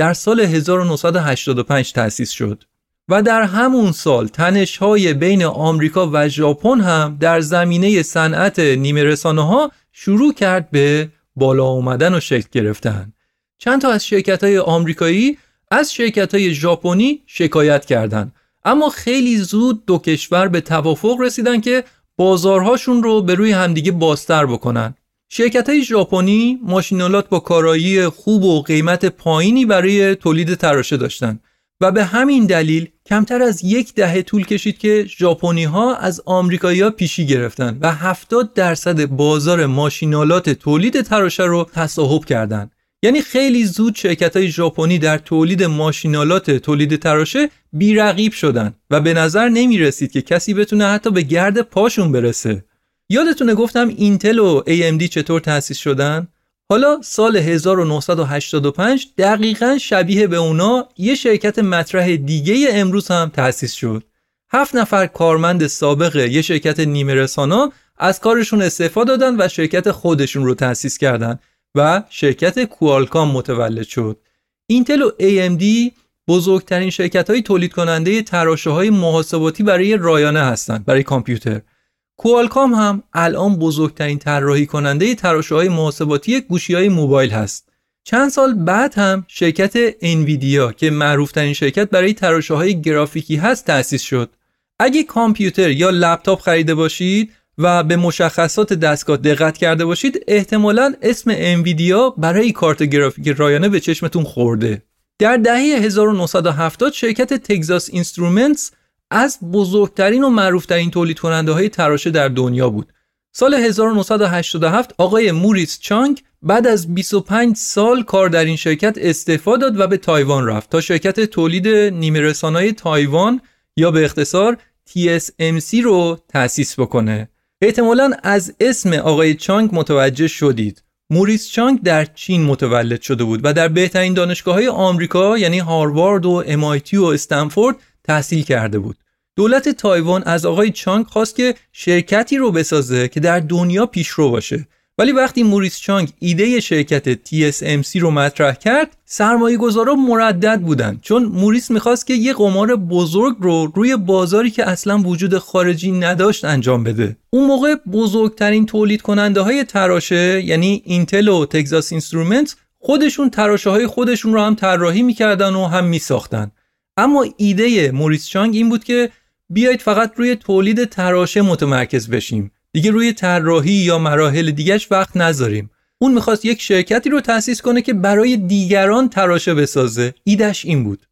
در سال 1985 تأسیس شد و در همون سال تنش‌های بین آمریکا و ژاپن هم در زمینه صنعت نیمه رسانه ها شروع کرد به بالا اومدن و شکل گرفتن. چند تا از شرکت های آمریکایی از شرکت های ژاپنی شکایت کردند اما خیلی زود دو کشور به توافق رسیدن که بازارهاشون رو به روی همدیگه بازتر بکنن. شرکت های ژاپنی ماشینالات با کارایی خوب و قیمت پایینی برای تولید تراشه داشتند و به همین دلیل کمتر از یک دهه طول کشید که ژاپنی ها از آمریکایی پیشی گرفتن و 70 درصد بازار ماشینالات تولید تراشه رو تصاحب کردند. یعنی خیلی زود شرکت های ژاپنی در تولید ماشینالات تولید تراشه بیرقیب شدن و به نظر نمی رسید که کسی بتونه حتی به گرد پاشون برسه. یادتونه گفتم اینتل و AMD چطور تأسیس شدن؟ حالا سال 1985 دقیقا شبیه به اونا یه شرکت مطرح دیگه امروز هم تأسیس شد. هفت نفر کارمند سابق یه شرکت نیمه رسانا از کارشون استعفا دادن و شرکت خودشون رو تأسیس کردن و شرکت کوالکام متولد شد. اینتل و AMD بزرگترین شرکت های تولید کننده تراشه های محاسباتی برای رایانه هستند برای کامپیوتر. کوالکام هم الان بزرگترین طراحی کننده تراشه های محاسباتی گوشی های موبایل هست. چند سال بعد هم شرکت انویدیا که معروفترین شرکت برای تراشه های گرافیکی هست تأسیس شد. اگه کامپیوتر یا لپتاپ خریده باشید و به مشخصات دستگاه دقت کرده باشید احتمالا اسم انویدیا برای کارت گرافیک رایانه به چشمتون خورده. در دهه 1970 شرکت Texas Instruments از بزرگترین و معروفترین تولید کننده های تراشه در دنیا بود. سال 1987 آقای موریس چانگ بعد از 25 سال کار در این شرکت استعفا داد و به تایوان رفت تا شرکت تولید نیمه رسانه‌های تایوان یا به اختصار TSMC رو تأسیس بکنه. احتمالا از اسم آقای چانگ متوجه شدید. موریس چانگ در چین متولد شده بود و در بهترین دانشگاه های آمریکا یعنی هاروارد و MIT و استنفورد تحصیل کرده بود. دولت تایوان از آقای چانگ خواست که شرکتی رو بسازه که در دنیا پیشرو باشه. ولی وقتی موریس چانگ ایده شرکت TSMC رو مطرح کرد سرمایه گذارا مردد بودن چون موریس می‌خواست که یه قمار بزرگ رو روی بازاری که اصلا وجود خارجی نداشت انجام بده اون موقع بزرگترین تولید کننده های تراشه یعنی اینتل و تگزاس اینسترومنت خودشون تراشه های خودشون رو هم طراحی می‌کردن و هم میساختن اما ایده موریس چانگ این بود که بیایید فقط روی تولید تراشه متمرکز بشیم. دیگه روی طراحی یا مراحل دیگهش وقت نذاریم. اون می‌خواست یک شرکتی رو تأسیس کنه که برای دیگران تراشه بسازه. ایدش این بود.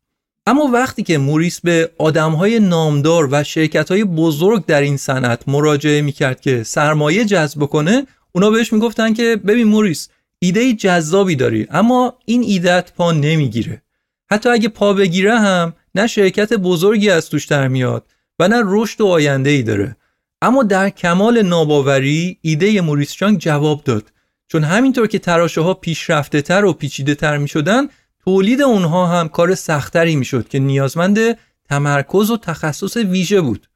اما وقتی که موریس به آدمهای نامدار و شرکتهای بزرگ در این صنعت مراجعه می‌کرد که سرمایه جذب کنه اونا بهش می‌گفتن که ببین موریس ایده جذابی داری اما این ایدت پا نمی‌گیره. حتی اگه پا بگیره هم نه شرکت بزرگی از توش در میاد و نه رشد و آینده ای داره. اما در کمال ناباوری ایده موریس چانگ جواب داد. چون همینطور که تراشه ها پیشرفته تر و پیچیده تر می شدن تولید اونها هم کار سختری می شد که نیازمند تمرکز و تخصص ویژه بود.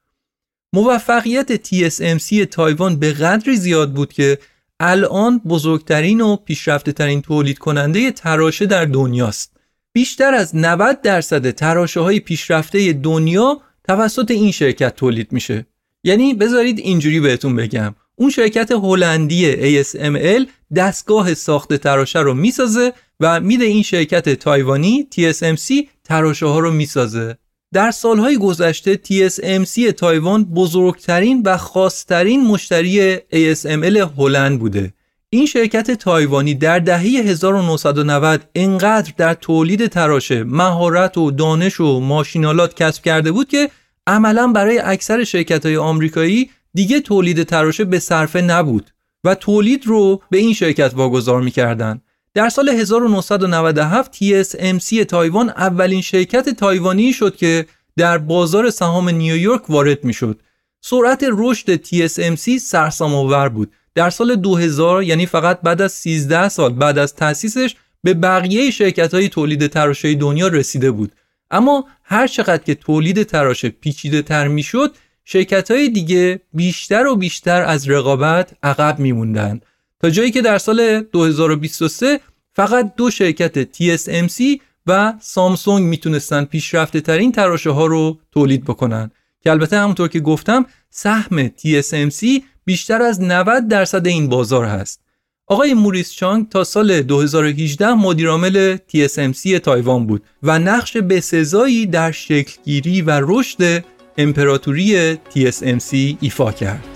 موفقیت TSMC تایوان به قدری زیاد بود که الان بزرگترین و پیشرفته ترین تولید کننده تراشه در دنیاست. بیشتر از 90 درصد تراشه های پیشرفته دنیا توسط این شرکت تولید میشه. یعنی بذارید اینجوری بهتون بگم. اون شرکت هلندی ASML دستگاه ساخت تراشه رو می‌سازه و میده این شرکت تایوانی TSMC تراشه ها رو می‌سازه. در سالهای گذشته TSMC تایوان بزرگترین و خاصترین مشتری ASML هلند بوده. این شرکت تایوانی در دهه 1990 انقدر در تولید تراشه مهارت و دانش و ماشینالات کسب کرده بود که عملا برای اکثر شرکت های آمریکایی دیگه تولید تراشه به صرفه نبود و تولید رو به این شرکت واگذار می‌کردن در سال 1997 TSMC تایوان اولین شرکت تایوانی شد که در بازار سهام نیویورک وارد می‌شد. سرعت رشد TSMC سرسام آور بود. در سال 2000 یعنی فقط بعد از 13 سال بعد از تأسیسش به بقیه شرکت های تولید تراشه دنیا رسیده بود. اما هر چقدر که تولید تراشه پیچیده تر می‌شد شرکت های دیگه بیشتر و بیشتر از رقابت عقب میموندن تا جایی که در سال 2023 فقط دو شرکت TSMC و سامسونگ می‌تونستن پیشرفته ترین تراشه ها رو تولید بکنن که البته همونطور که گفتم سهم TSMC بیشتر از 90 درصد این بازار هست آقای موریس چانگ تا سال 2018 مدیرعامل TSMC تایوان بود و نقش بسزایی در شکلگیری و رشد امپراتوری TSMC ایفا کرد.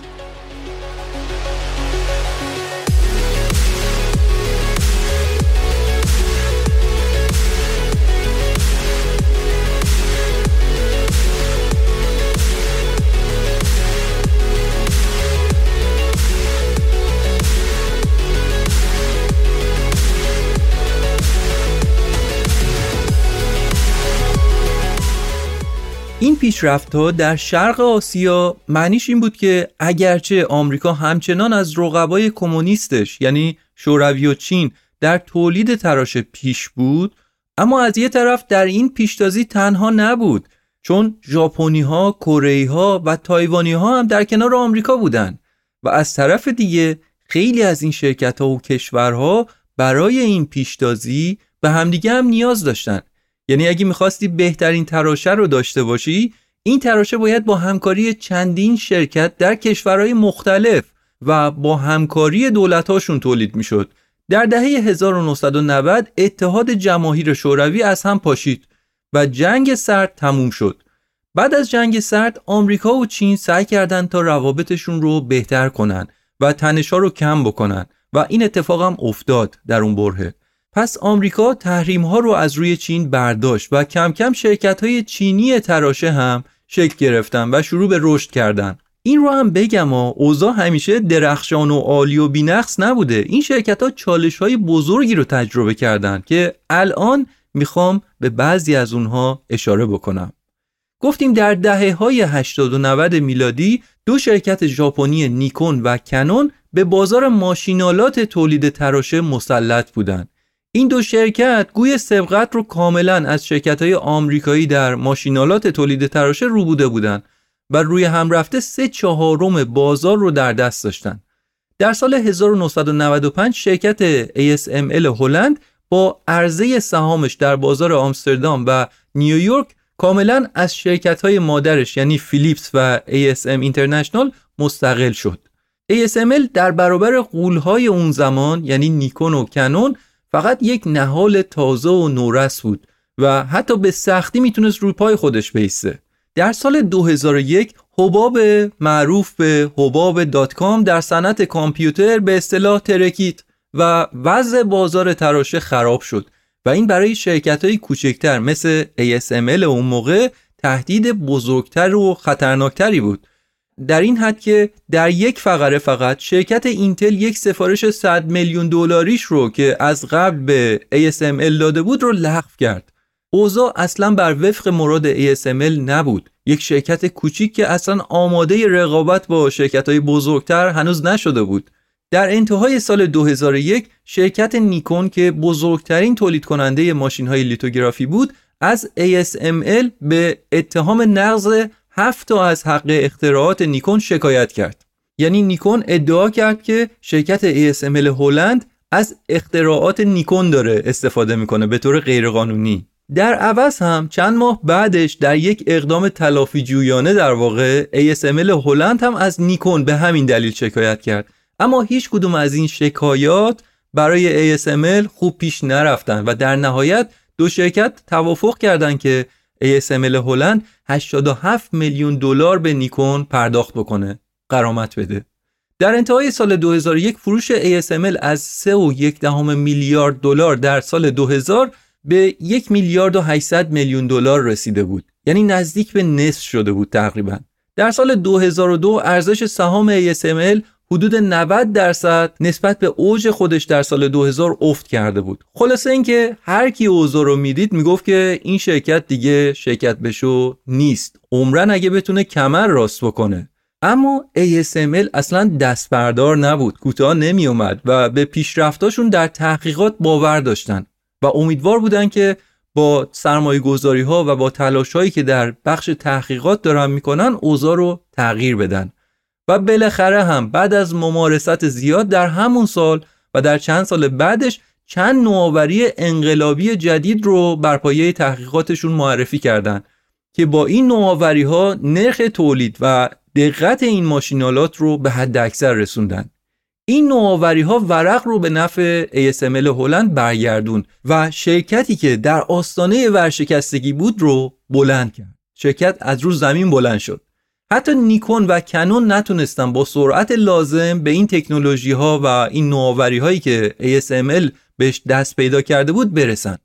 این پیشرفت ها در شرق آسیا معنیش این بود که اگرچه آمریکا همچنان از رقبای کمونیستش یعنی شوروی و چین در تولید تراشه پیش بود اما از یه طرف در این پیشتازی تنها نبود چون ژاپنی ها، کره ها و تایوانی ها هم در کنار آمریکا بودند و از طرف دیگه خیلی از این شرکت ها و کشورها برای این پیشتازی به همدیگه هم نیاز داشتن. یعنی اگه می‌خواستی بهترین تراشه رو داشته باشی این تراشه باید با همکاری چندین شرکت در کشورهای مختلف و با همکاری دولتهاشون تولید می‌شد. در دهه 1990 اتحاد جماهیر شوروی از هم پاشید و جنگ سرد تموم شد. بعد از جنگ سرد آمریکا و چین سعی کردند تا روابطشون رو بهتر کنن و تنشا رو کم بکنن و این اتفاق هم افتاد در اون برهه. پس آمریکا تحریم ها رو از روی چین برداشت و کم کم شرکت های چینی تراشه هم شکل گرفتن و شروع به رشد کردن. این رو هم بگم ها اوضاع همیشه درخشان و عالی و بینقص نبوده. این شرکت ها چالش های بزرگی رو تجربه کردن که الان می‌خوام به بعضی از اونها اشاره بکنم. گفتیم در دهه های 80 و 90 میلادی دو شرکت ژاپنی نیکون و کنون به بازار ماشینالات تولید تراشه مسلط بودند این دو شرکت گوی سبقت رو کاملا از شرکت های آمریکایی در ماشینالات تولید تراشه رو بوده بودن و روی هم رفته سه چهارم بازار رو در دست داشتن. در سال 1995 شرکت ASML هلند با عرضه سهامش در بازار آمستردام و نیویورک کاملا از شرکت های مادرش یعنی فیلیپس و ASM اینترنشنال مستقل شد. ASML در برابر قولهای اون زمان یعنی نیکون و کنون فقط یک نهال تازه و نورس بود و حتی به سختی می‌تونست روی پای خودش بیسته. در سال 2001 حباب معروف به حباب دات کام در صنعت کامپیوتر به اصطلاح ترکید و وضع بازار تراشه خراب شد و این برای شرکت های کوچکتر مثل ASML اون موقع تهدید بزرگتر و خطرناکتری بود. در این حد که در یک فقره فقط شرکت اینتل یک سفارش 100 میلیون دلاریش رو که از قبل به ASML داده بود رو لغو کرد. اوضاع اصلا بر وفق مراد ASML نبود. یک شرکت کوچیک که اصلا آماده رقابت با شرکت های بزرگتر هنوز نشده بود. در انتهای سال 2001 شرکت نیکون که بزرگترین تولید کننده ماشین های لیتوگرافی بود از ASML به اتهام نقض هفت تا از حق اختراعات نیکون شکایت کرد. یعنی نیکون ادعا کرد که شرکت ASML هلند از اختراعات نیکون داره استفاده می‌کنه به طور غیرقانونی. در عوض هم چند ماه بعدش در یک اقدام تلافی جویانه در واقع ASML هلند هم از نیکون به همین دلیل شکایت کرد. اما هیچ کدوم از این شکایات برای ASML خوب پیش نرفتن و در نهایت دو شرکت توافق کردند که ASML هلند 87 میلیون دلار به نیکون پرداخت بکنه. قرامت بده. در انتهای سال 2001 فروش ASML از 3.1 میلیارد دلار در سال 2000 به یک میلیارد و 800 میلیون دلار رسیده بود. یعنی نزدیک به نصف شده بود تقریبا. در سال 2002 ارزش سهام ASML حدود 90 درصد نسبت به اوج خودش در سال 2000 افت کرده بود. خلاصه اینکه هر کی اوضاع رو می‌دید می‌گفت که این شرکت دیگه شرکت بشو نیست. عمرن اگه بتونه کمر راست بکنه. اما ASML اصلا دست بردار نبود. کوتاه نمی اومد و به پیشرفتاشون در تحقیقات باور داشتن و امیدوار بودن که با سرمایه گذاری ها و با تلاش هایی که در بخش تحقیقات دارن می‌کنن اوضاع رو تغییر بدن. و بالاخره هم بعد از ممارست زیاد در همون سال و در چند سال بعدش چند نوآوری انقلابی جدید رو بر پایه تحقیقاتشون معرفی کردند که با این نوآوری ها نرخ تولید و دقت این ماشینالات رو به حد اکثر رسوندن. این نوآوری ها ورق رو به نفع ASML هلند برگردون و شرکتی که در آستانه ورشکستگی بود رو بلند کرد. شرکت از رو زمین بلند شد. حتی نیکون و کنون نتونستن با سرعت لازم به این تکنولوژی ها و این نوآوری هایی که ASML بهش دست پیدا کرده بود برسن.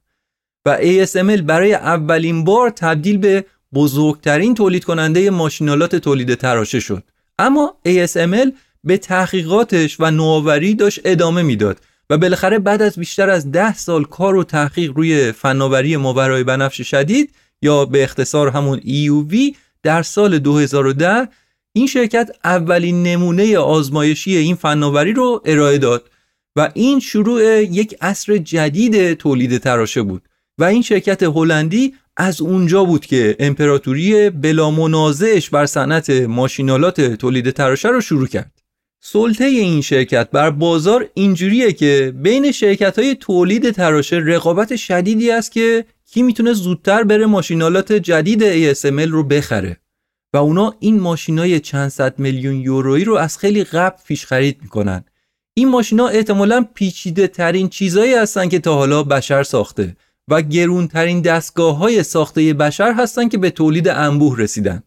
و ASML برای اولین بار تبدیل به بزرگترین تولید کننده ماشینالات تولید تراشه شد. اما ASML به تحقیقاتش و نوآوری داشت ادامه می‌داد و بالاخره بعد از بیشتر از ده سال کار و تحقیق روی فناوری ماورای بنفش شدید یا به اختصار همون EUV در سال 2010 این شرکت اولین نمونه آزمایشی این فناوری رو ارائه داد و این شروع یک عصر جدید تولید تراشه بود و این شرکت هلندی از اونجا بود که امپراتوری بلا منازعش بر صنعت ماشینالات تولید تراشه رو شروع کرد. سلطه این شرکت بر بازار اینجوریه که بین شرکت های تولید تراشه رقابت شدیدی است که کی می‌تونه زودتر بره ماشینالات جدید ASML رو بخره. و اونا این ماشینای چند صد میلیون یورویی رو از خیلی قبل پیش خرید می‌کنن. این ماشینا احتمالا پیچیده ترین چیزایی هستن که تا حالا بشر ساخته و گرونترین دستگاه های ساخته بشر هستن که به تولید انبوه رسیدن.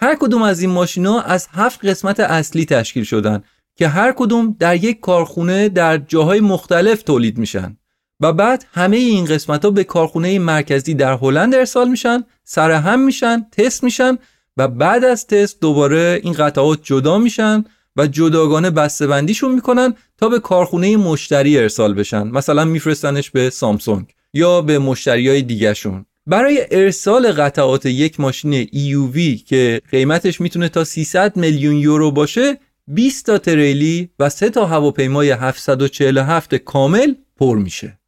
هر کدوم از این ماشینا از هفت قسمت اصلی تشکیل شدن که هر کدوم در یک کارخونه در جاهای مختلف تولید میشن و بعد همه این قسمت ها به کارخونه مرکزی در هلند ارسال میشن سرهم میشن تست میشن و بعد از تست دوباره این قطعات جدا میشن و جداگانه بسته‌بندیشون می‌کنن تا به کارخونه مشتری ارسال بشن. مثلا میفرستنش به سامسونگ یا به مشتری های دیگهشون. برای ارسال قطعات یک ماشین EUV که قیمتش می‌تونه تا 300 میلیون یورو باشه 20 تا تریلی و 3 تا هواپیمای 747 کامل پر میشه.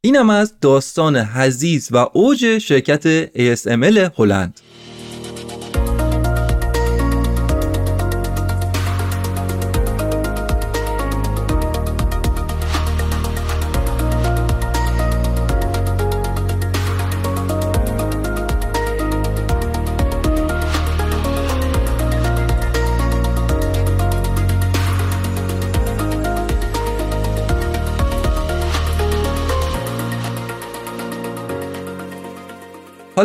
اینم از داستان حزیز و اوج شرکت ASML هلند.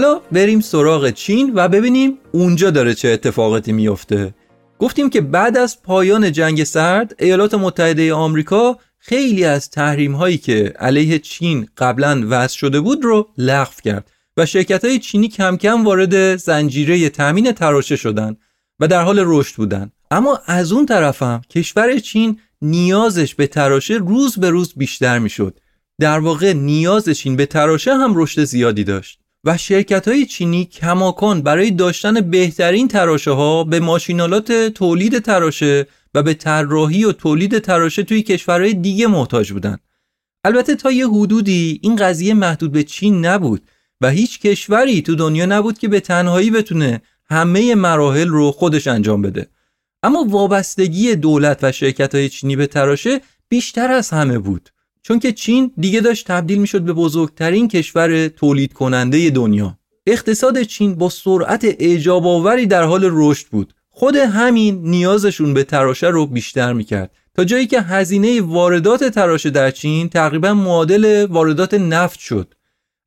حالا بریم سراغ چین و ببینیم اونجا داره چه اتفاقاتی میفته. گفتیم که بعد از پایان جنگ سرد ایالات متحده آمریکا خیلی از تحریم هایی که علیه چین قبلا وضع شده بود رو لغو کرد و شرکت های چینی کم کم وارد زنجیره تامین تراشه شدن و در حال رشد بودن. اما از اون طرفم کشور چین نیازش به تراشه روز به روز بیشتر می‌شد. در واقع نیاز چین به تراشه هم رشد زیادی داشت. و شرکت های چینی کماکان برای داشتن بهترین تراشه ها به ماشینالات تولید تراشه و به طراحی و تولید تراشه توی کشورهای دیگه محتاج بودن. البته تا یه حدودی این قضیه محدود به چین نبود و هیچ کشوری تو دنیا نبود که به تنهایی بتونه همه مراحل رو خودش انجام بده. اما وابستگی دولت و شرکت های چینی به تراشه بیشتر از همه بود. چون که چین دیگه داشت تبدیل می‌شد به بزرگترین کشور تولید کننده دنیا. اقتصاد چین با سرعت اعجاب آوری در حال رشد بود. خود همین نیازشون به تراشه رو بیشتر می‌کرد. تا جایی که هزینه واردات تراشه در چین تقریبا معادل واردات نفت شد.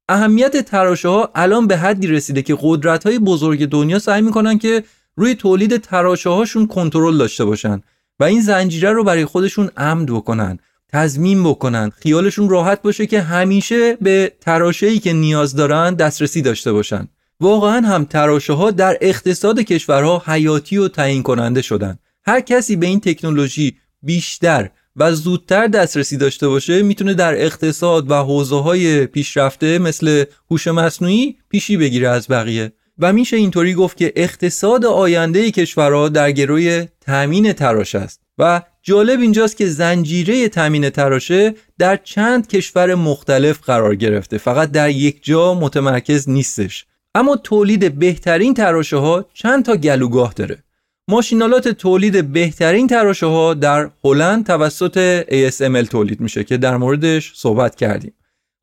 اهمیت تراشه ها الان به حدی رسیده که قدرت های بزرگ دنیا سعی می‌کنن که روی تولید تراشه هاشون کنترل داشته باشن و این زنجیره رو برای خودشون امن بکنن. تضمین بکنن. خیالشون راحت باشه که همیشه به تراشه‌ای که نیاز دارن دسترسی داشته باشن. واقعا هم تراشه ها در اقتصاد کشورها حیاتی و تعیین کننده شدن. هر کسی به این تکنولوژی بیشتر و زودتر دسترسی داشته باشه می‌تونه در اقتصاد و حوزه های پیشرفته مثل هوش مصنوعی پیشی بگیره از بقیه. و میشه اینطوری گفت که اقتصاد آینده کشورها در گروی تامین تراشه است. و جالب اینجاست که زنجیره تامین تراشه در چند کشور مختلف قرار گرفته. فقط در یک جا متمرکز نیستش. اما تولید بهترین تراشه ها چند تا گلوگاه داره. ماشینالات تولید بهترین تراشه ها در هلند توسط ASML تولید میشه که در موردش صحبت کردیم.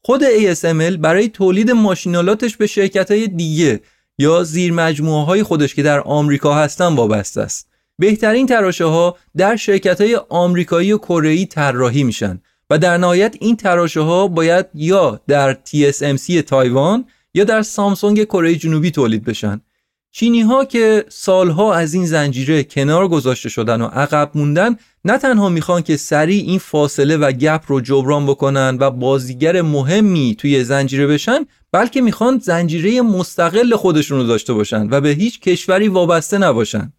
خود ASML برای تولید ماشینالاتش به شرکت های دیگه یا زیر های خودش که در آمریکا هستن وابسته است. بهترین تراشه ها در شرکت های آمریکایی و کره طراحی میشن و در نهایت این تراشه ها باید یا در TSMC تایوان یا در سامسونگ کره جنوبی تولید بشن. چینی ها که سالها از این زنجیره کنار گذاشته شدن و عقب موندن نه تنها می‌خوان که سریع این فاصله و گپ رو جبران بکنن و بازیگر مهمی توی زنجیره بشن بلکه می‌خوان زنجیره مستقل خودشون رو داشته باشن و به هیچ کشوری وابسته نباشن.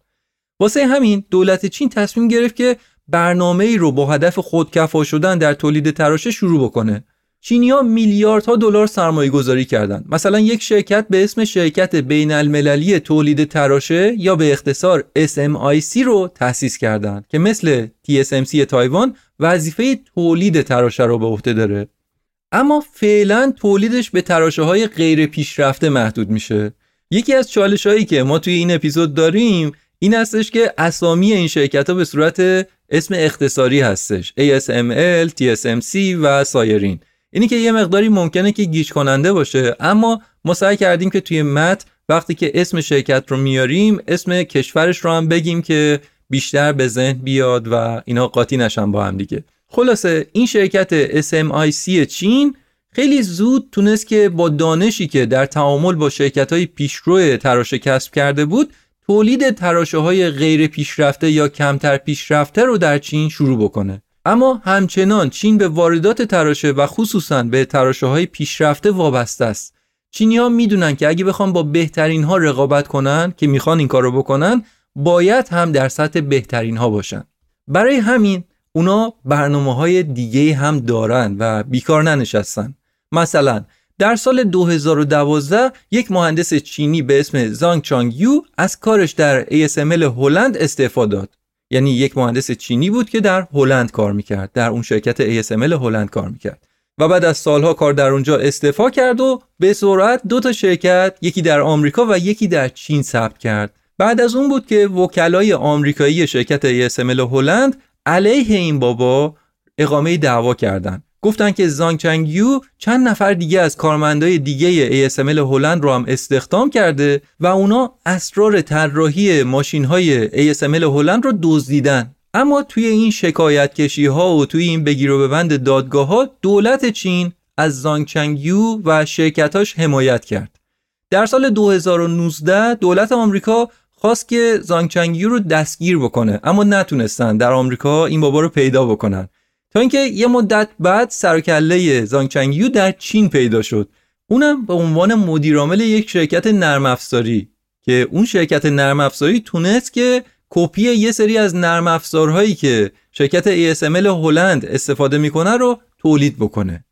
واسه همین دولت چین تصمیم گرفت که برنامه ای رو با هدف خودکفا شدن در تولید تراشه شروع بکنه چینیا میلیاردها دلار سرمایه گذاری کردند. مثلا یک شرکت به اسم شرکت بین المللی تولید تراشه یا به اختصار SMIC رو تأسیس کردند که مثل TSMC تایوان وظیفه تولید تراشه رو به عهده داره. اما فعلا تولیدش به تراشه های غیر پیشرفته محدود میشه. یکی از چالش هایی که ما توی این اپیزود داریم این هستش که اسامی این شرکت ها به صورت اسم اختصاری هستش. ASML, TSMC و سایرین. اینی که یه مقداری ممکنه که گیج کننده باشه اما ما سعی کردیم که توی مت وقتی که اسم شرکت رو میاریم اسم کشورش رو هم بگیم که بیشتر به ذهن بیاد و اینا قاطی نشن با هم دیگه. خلاصه این شرکت SMIC چین خیلی زود تونست که با دانشی که در تعامل با شرکت های پیشرو تراشه کسب کرده بود تولید تراشه های غیر پیشرفته یا کمتر پیشرفته رو در چین شروع بکنه. اما همچنان چین به واردات تراشه و خصوصا به تراشه های پیشرفته وابسته است. چینی ها می‌دونن که اگه بخوان با بهترین ها رقابت کنن که می‌خوان این کارو بکنن باید هم در سطح بهترین ها باشن. برای همین اونا برنامه های دیگه هم دارن و بیکار ننشستن. مثلا در سال 2012 یک مهندس چینی به اسم زانگ چانگ یو از کارش در ASML هلند استعفا داد. یعنی یک مهندس چینی بود که در هلند کار می‌کرد در اون شرکت ASML هلند کار می‌کرد. و بعد از سالها کار در اونجا استعفا کرد و به سرعت دو تا شرکت یکی در آمریکا و یکی در چین ثبت کرد. بعد از اون بود که وکلای آمریکایی شرکت ASML هلند علیه این بابا اقامه دعوا کردند گفتن که زانگ یو چند نفر دیگه از کارمندای دیگه ASML هلند رو هم استخدام کرده و اونا اسرار طراحی ماشین های ASML هلند رو دزدیدن. اما توی این شکایت کشی ها و توی این بگیر و ببند دادگاه ها دولت چین از زانگ یو و شرکتاش حمایت کرد. در سال 2019 دولت آمریکا خواست که زانگ یو رو دستگیر بکنه اما نتونستن. در آمریکا این بابا رو پیدا بکنن. تا اینکه یه مدت بعد سرکله زانگ یو در چین پیدا شد. اونم به عنوان مدیرعامل یک شرکت نرم افزاری که اون شرکت نرم افزاری تونست که کپی یه سری از نرم افزارهایی که شرکت ASML هلند استفاده می‌کنه رو تولید بکنه.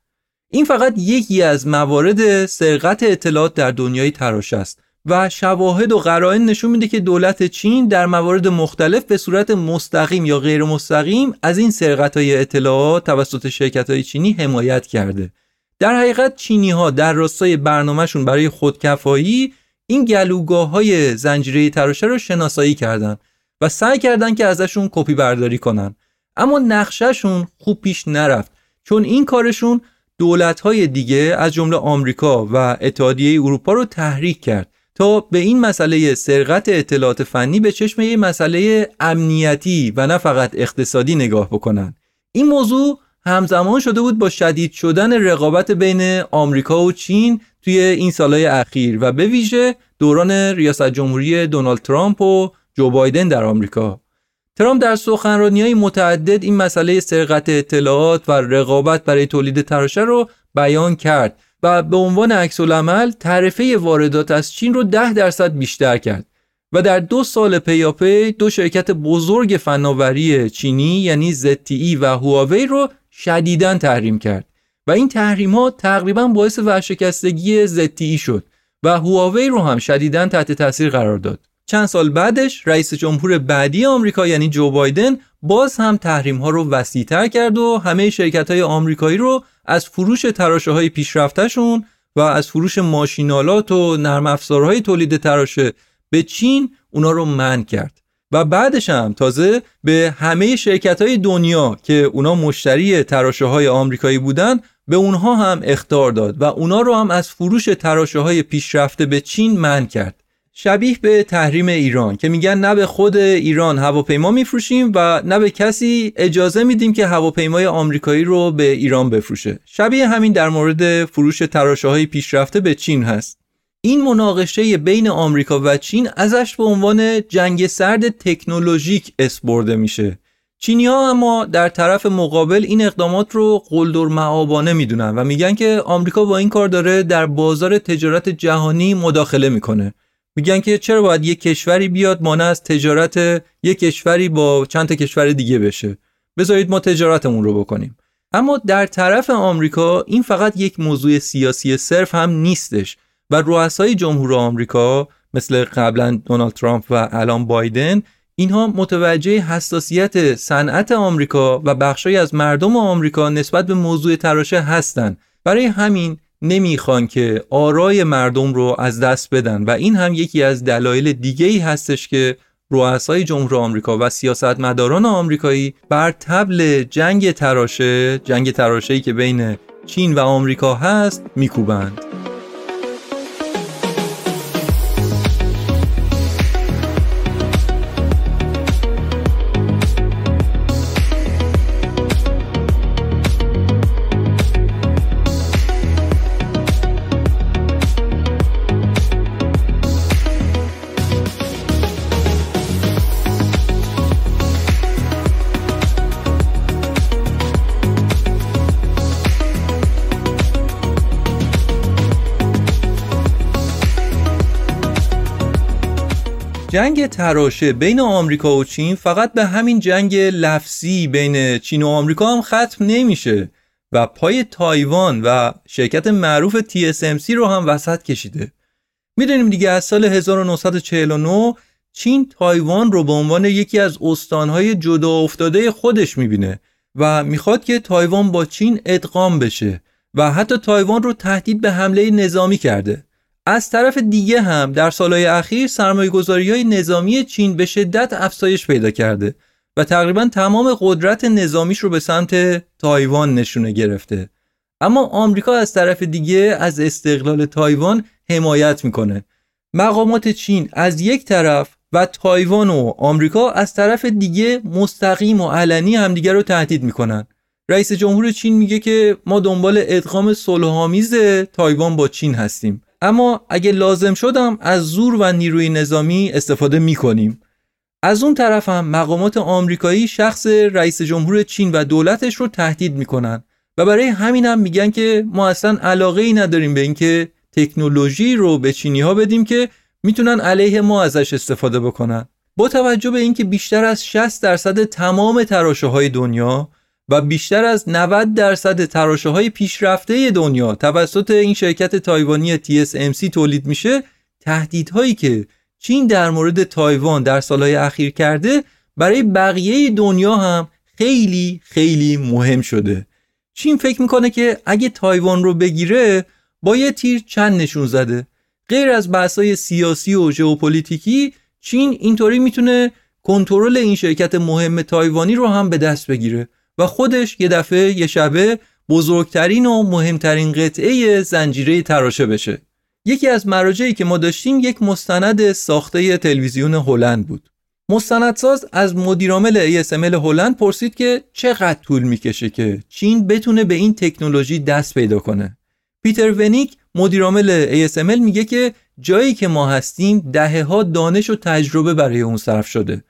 این فقط یکی از موارد سرقت اطلاعات در دنیای تراش است. و شواهد و قرائن نشون میده که دولت چین در موارد مختلف به صورت مستقیم یا غیر مستقیم از این سرقت های اطلاعات توسط شرکت های چینی حمایت کرده. در حقیقت چینی ها در راستای برنامهشون برای خودکفایی این گلوگاه های زنجیره تراشه رو شناسایی کردن و سعی کردن که ازشون کپی برداری کنن. اما نقشهشون خوب پیش نرفت چون این کارشون دولت‌های دیگه از جمله آمریکا و اتحادیه اروپا رو تحریک کرد. تا به این مسئله سرقت اطلاعات فنی به چشم یه مسئله امنیتی و نه فقط اقتصادی نگاه بکنن. این موضوع همزمان شده بود با شدید شدن رقابت بین آمریکا و چین توی این سالهای اخیر و به ویژه دوران ریاست جمهوری دونالد ترامپ و جو بایدن در آمریکا. ترامپ در سخنرانی های متعدد این مسئله سرقت اطلاعات و رقابت برای تولید تراشه رو بیان کرد. و به عنوان عکس العمل تعرفه واردات از چین رو ده درصد بیشتر کرد و در دو سال پیاپی دو شرکت بزرگ فناوری چینی یعنی ZTE و هواوی رو شدیداً تحریم کرد و این تحریم ها تقریبا باعث ورشکستگی ZTE شد و هواوی رو هم شدیداً تحت تاثیر قرار داد. چند سال بعدش رئیس جمهور بعدی آمریکا یعنی جو بایدن باز هم تحریم ها رو وسیعتر کرد و همه شرکت های آمریکایی رو از فروش تراشه های پیشرفتشون و از فروش ماشینالات و نرم افزارهای تولید تراشه به چین اونا رو منع کرد. و بعدش هم تازه به همه شرکت های دنیا که اونا مشتری تراشه های آمریکایی بودن به اونها هم اختار داد و اونا رو هم از فروش تراشه های پیشرفته به چین منع کرد. شبیه به تحریم ایران که میگن نه به خود ایران هواپیما میفروشیم و نه به کسی اجازه میدیم که هواپیمای آمریکایی رو به ایران بفروشه. شبیه همین در مورد فروش تراشه های پیشرفته به چین هست. این مناقشه بین آمریکا و چین ازش به عنوان جنگ سرد تکنولوژیک اسم میشه. چینی ها اما در طرف مقابل این اقدامات رو قلدر معابانه می‌دونن و میگن که آمریکا با این کار داره در بازار تجارت جهانی مداخله می‌کنه. میگن که چرا باید یک کشوری بیاد مانع از تجارت یک کشوری با چند تا کشور دیگه بشه؟ بذارید ما تجارتمون رو بکنیم. اما در طرف آمریکا این فقط یک موضوع سیاسی صرف هم نیستش و رؤسای جمهور آمریکا مثل قبلا دونالد ترامپ و الان بایدن اینها متوجه حساسیت صنعت آمریکا و بخشی از مردم آمریکا نسبت به موضوع تراشه هستند برای همین نمی‌خوان که آرای مردم رو از دست بدن. و این هم یکی از دلایل دیگه ای هستش که رؤسای جمهور آمریکا و سیاستمداران آمریکایی بر تبل جنگ تراشه جنگ تراشه‌ای که بین چین و آمریکا هست میکوبند. جنگ تراشه بین آمریکا و چین فقط به همین جنگ لفظی بین چین و آمریکا هم ختم نمیشه و پای تایوان و شرکت معروف TSMC رو هم وسط کشیده. می‌دونیم دیگه از سال 1949 چین تایوان رو به عنوان یکی از استانهای جدا افتاده خودش می‌بینه و می‌خواد که تایوان با چین ادغام بشه و حتی تایوان رو تهدید به حمله نظامی کرده. از طرف دیگه هم در سالهای اخیر سرمایه های نظامی چین به شدت افزایش پیدا کرده و تقریبا تمام قدرت نظامیش رو به سمت تایوان نشونه گرفته. اما آمریکا از طرف دیگه از استقلال تایوان حمایت می‌کنه. مقامات چین از یک طرف و تایوان و آمریکا از طرف دیگه مستقیم و علنی همدیگه رو تهدید می‌کنن. رئیس جمهور چین میگه که ما دنبال ادغام صلحآمیز تایوان با چین هستیم. اما اگه لازم شدم از زور و نیروی نظامی استفاده می کنیم. از اون طرف هم مقامات آمریکایی شخص رئیس جمهور چین و دولتش رو تهدید می‌کنن و برای همین هم میگن که ما اصلا علاقه ای نداریم به اینکه تکنولوژی رو به چینی ها بدیم که می‌تونن علیه ما ازش استفاده بکنن با توجه به اینکه بیشتر از 60 درصد تمام تراشه های دنیا و بیشتر از 90 درصد تراشه های پیشرفته دنیا توسط این شرکت تایوانی TSMC تولید میشه تهدیدهایی که چین در مورد تایوان در سالهای اخیر کرده برای بقیه دنیا هم خیلی خیلی مهم شده. چین فکر می‌کنه که اگه تایوان رو بگیره با یه تیر چند نشون زده. غیر از بحثای سیاسی و ژئوپلیتیکی چین اینطوری می‌تونه کنترل این شرکت مهم تایوانی رو هم به دست بگیره. و خودش یه دفعه یه شبه بزرگترین و مهمترین قطعه زنجیره تراشه بشه. یکی از مراجعی که ما داشتیم یک مستند ساخته تلویزیون هلند بود. مستندساز از مدیرعامل ASML هلند پرسید که چقدر طول می‌کشه که چین بتونه به این تکنولوژی دست پیدا کنه. پیتر ونیک مدیرعامل ASML میگه که جایی که ما هستیم دهه ها دانش و تجربه برای اون صرف شده.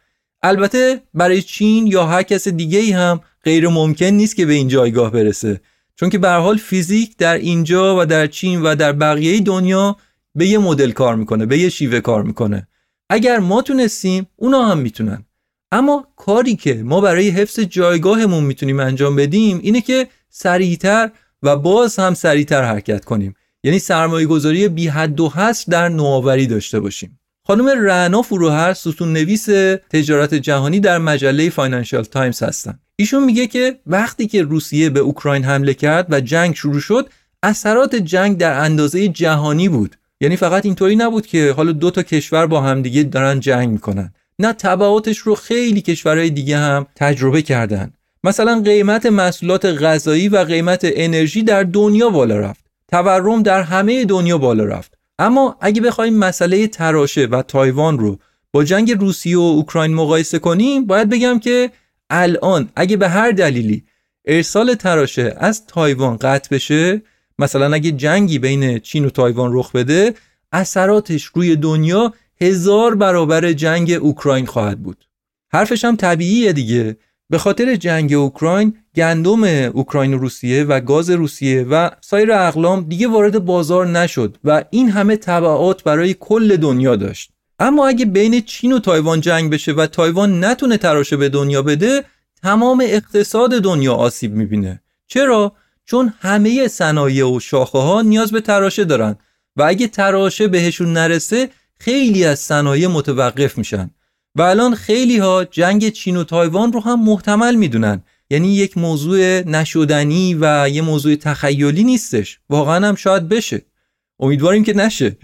البته برای چین یا هر کس دیگه ای هم غیر ممکن نیست که به این جایگاه برسه. چون که به حال فیزیک در اینجا و در چین و در بقیه دنیا به یه مدل کار می‌کنه به یه شیوه کار می‌کنه. اگر ما تونستیم اونا هم می‌تونن. اما کاری که ما برای حفظ جایگاهمون می‌تونیم انجام بدیم اینه که سریعتر و باز هم سریعتر حرکت کنیم. یعنی سرمایه گذاری بی حد و حصر در نوآوری داشته باشیم. خانم رعنا فروهر ستون نویس تجارت جهانی در مجله فاینانشال تایمز هستن. ایشون میگه که وقتی که روسیه به اوکراین حمله کرد و جنگ شروع شد اثرات جنگ در اندازه جهانی بود. یعنی فقط اینطوری نبود که حالا دو تا کشور با همدیگه دارن جنگ می‌کنن. نه تبعاتش رو خیلی کشورهای دیگه هم تجربه کردن. مثلا قیمت محصولات غذایی و قیمت انرژی در دنیا بالا رفت. تورم در همه دنیا بالا رفت. اما اگه بخوایم مسئله تراشه و تایوان رو با جنگ روسیه و اوکراین مقایسه کنیم باید بگم که الان اگه به هر دلیلی ارسال تراشه از تایوان قطع بشه مثلا اگه جنگی بین چین و تایوان رخ بده اثراتش روی دنیا هزار برابر جنگ اوکراین خواهد بود. حرفش هم طبیعیه دیگه. به خاطر جنگ اوکراین گندم اوکراین و روسیه و گاز روسیه و سایر اقلام دیگه وارد بازار نشد و این همه تبعات برای کل دنیا داشت. اما اگه بین چین و تایوان جنگ بشه و تایوان نتونه تراشه به دنیا بده تمام اقتصاد دنیا آسیب می‌بینه. چرا؟ چون همه صنایع و شاخه ها نیاز به تراشه دارن و اگه تراشه بهشون نرسه خیلی از صنایع متوقف میشن. و الان خیلی ها جنگ چین و تایوان رو هم محتمل می‌دونن. یعنی یک موضوع نشدنی و یه موضوع تخیلی نیستش. واقعا هم شاید بشه. امیدواریم که نشه.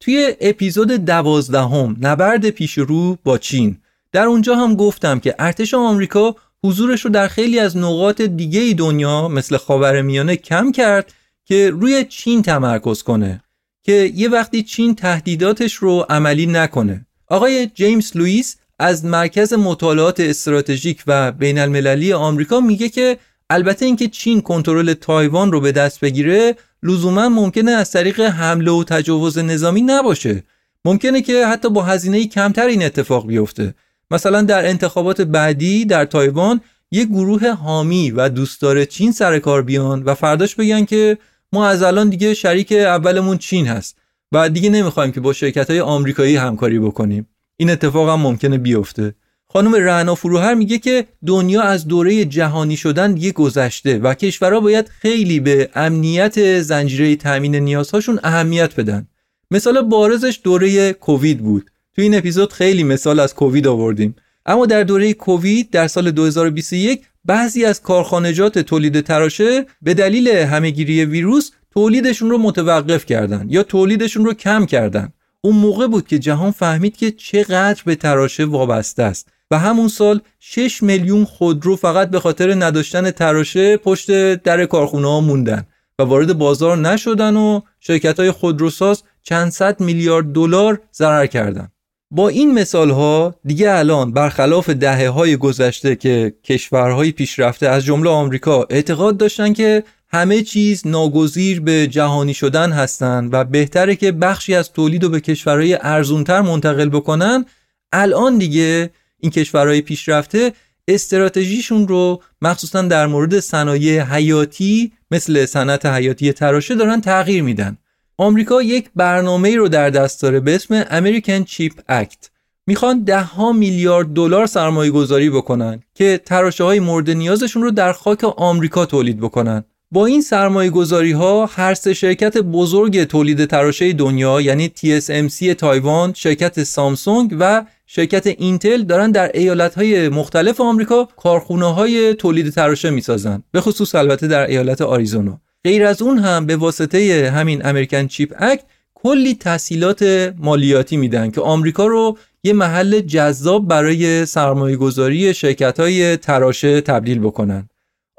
توی اپیزود دوازدهم نبرد پیش رو با چین. در اونجا هم گفتم که ارتش آمریکا حضورش رو در خیلی از نقاط دیگه دنیا مثل خاورمیانه کم کرد که روی چین تمرکز کنه که یه وقتی چین تهدیداتش رو عملی نکنه. آقای جیمز لوئیس از مرکز مطالعات استراتژیک و بین المللی آمریکا میگه که البته اینکه چین کنترل تایوان رو به دست بگیره لزوما ممکنه از طریق حمله و تجاوز نظامی نباشه. ممکنه که حتی با هزینه کمتر این اتفاق بیفته. مثلا در انتخابات بعدی در تایوان یک گروه حامی و دوستدار چین سر کار بیان و فرداش بگن که ما از الان دیگه شریک اولمون چین هست و دیگه نمی‌خوایم که با شرکت های آمریکایی همکاری بکنیم. این اتفاق هم ممکنه بیفته. خانم رعنا فروهر میگه که دنیا از دوره جهانی شدن دیگه گذشته و کشورها باید خیلی به امنیت زنجیره تامین نیازهاشون اهمیت بدن. مثال بارزش دوره کووید بود. تو این اپیزود خیلی مثال از کووید آوردیم. اما در دوره کووید در سال 2021 بعضی از کارخانجات تولید تراشه به دلیل همهگیری ویروس تولیدشون رو متوقف کردن یا تولیدشون رو کم کردن. اون موقع بود که جهان فهمید که چقدر به تراشه وابسته است. و همون سال 6 میلیون خودرو فقط به خاطر نداشتن تراشه پشت در کارخونه ها موندن و وارد بازار نشدن و شرکت های خودروساز چند صد میلیارد دلار ضرر کردند. با این مثال ها دیگه الان برخلاف دهه های گذشته که کشورهای پیشرفته از جمله آمریکا اعتقاد داشتن که همه چیز ناگزیر به جهانی شدن هستند و بهتره که بخشی از تولید رو به کشورهای ارزونتر منتقل بکنن الان دیگه این کشورهای پیشرفته استراتژیشون رو مخصوصا در مورد صنایع حیاتی مثل صنعت حیاتی تراشه دارن تغییر میدن. آمریکا یک برنامه رو در دست داره به اسم American Chip Act. می‌خوان ده میلیارد دلار سرمایه گذاری بکنن که تراشه های مورد نیازشون رو در خاک آمریکا تولید بکنن. با این سرمایه گذاری ها هر سه شرکت بزرگ تولید تراشه دنیا یعنی TSMC تایوان، شرکت سامسونگ و شرکت اینتل دارن در ایالت های مختلف آمریکا کارخونه های تولید تراشه می‌سازن. به خصوص البته در ایالت آریزونا. غیر از اون هم به واسطه همین امریکن چیپ اکت کلی تسهیلات مالیاتی میدن که آمریکا رو یه محل جذاب برای سرمایه گذاری شرکت های تراشه تبدیل بکنن.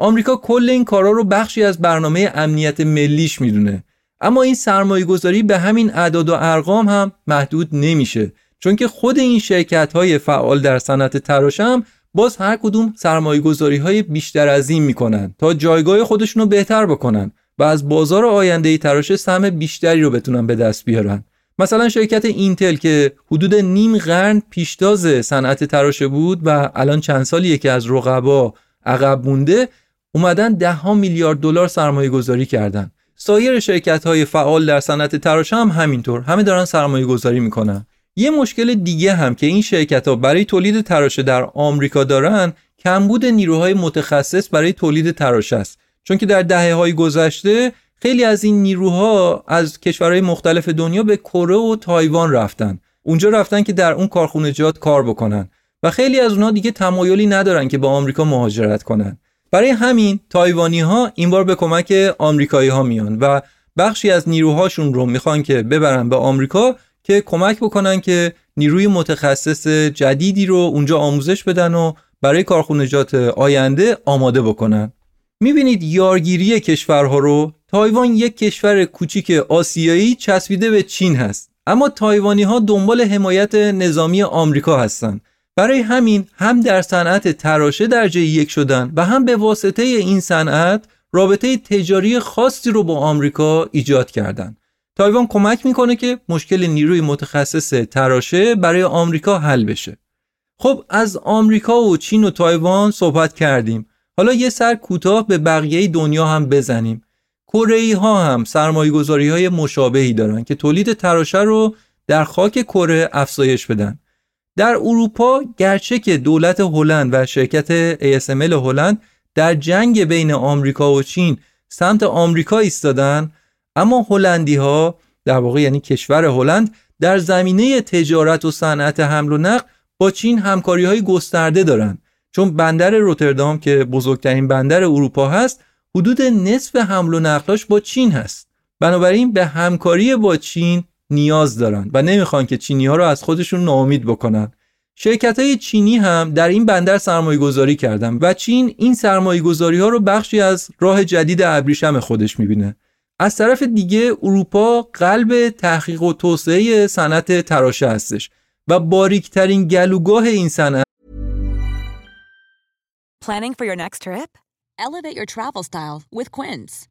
آمریکا کل این کارا رو بخشی از برنامه امنیت ملیش می‌دونه. اما این سرمایه گذاری به همین اعداد و ارقام هم محدود نمیشه چون که خود این شرکت های فعال در صنعت تراش هم باز هر کدوم سرمایه گذاری های بیشتر از این می‌کنن تا جایگاه خودشون رو بهتر بکنن و از بازار آینده تراش سهم بیشتری رو بتونن به دست بیارن. مثلا شرکت اینتل که حدود نیم قرن پیشتاز صنعت تراشه بود و الان چند سالیه که از رقبا عقب مونده اومدن ده ها میلیارد دلار سرمایه گذاری کردن. سایر شرکت های فعال در صنعت تراشه هم همینطور. همه دارن سرمایه گذاری می‌کنن. یه مشکل دیگه هم که این شرکت ها برای تولید تراشه در آمریکا دارن کمبود نیروهای متخصص برای تولید تراشه است. چون که در دهه های گذشته خیلی از این نیروها از کشورهای مختلف دنیا به کره و تایوان رفتن. اونجا رفتن که در اون کارخونجات کار بکنن. و خیلی از اونها دیگه تمایلی ندارن که به آمریکا مهاجرت کنن. برای همین تایوانی ها این بار به کمک آمریکایی ها میان و بخشی از نیروهاشون رو می‌خوان که ببرن به آمریکا که کمک بکنن که نیروی متخصص جدیدی رو اونجا آموزش بدن و برای کارخونجات آینده آماده بکنن. می‌بینید یارگیری کشورها رو تایوان یک کشور کوچیک آسیایی چسبیده به چین هست. اما تایوانی ها دنبال حمایت نظامی آمریکا هستند برای همین هم در صنعت تراشه درجه یک شدن و هم به واسطه این صنعت رابطه تجاری خاصی رو با آمریکا ایجاد کردند. تایوان کمک می‌کنه که مشکل نیروی متخصص تراشه برای آمریکا حل بشه. خب از آمریکا و چین و تایوان صحبت کردیم. حالا یه سر کوتاه به بقیه دنیا هم بزنیم. کره ها هم سرمایه گذاری های مشابهی دارن که تولید تراشه رو در خاک کره افزایش بدن. در اروپا گرچه که دولت هلند و شرکت ASML هلند در جنگ بین آمریکا و چین سمت آمریکا ایستادن اما هلندی ها در واقع یعنی کشور هلند در زمینه تجارت و صنعت حمل و نقل با چین همکاری های گسترده دارند. چون بندر روتردام که بزرگترین بندر اروپا هست حدود نصف حمل و نقلاش با چین هست. بنابراین به همکاری با چین نیاز دارن و نمی‌خوان که چینی ها رو از خودشون ناامید بکنن شرکت های چینی هم در این بندر سرمایه گذاری کردن و چین این سرمایه گذاری ها رو بخشی از راه جدید ابریشم خودش می‌بینه از طرف دیگه اروپا قلب تحقیق و توسعه صنعت تراشه هستش و باریکترین گلوگاه این صنعت Planning for your next trip? Elevate your travel style with Quince.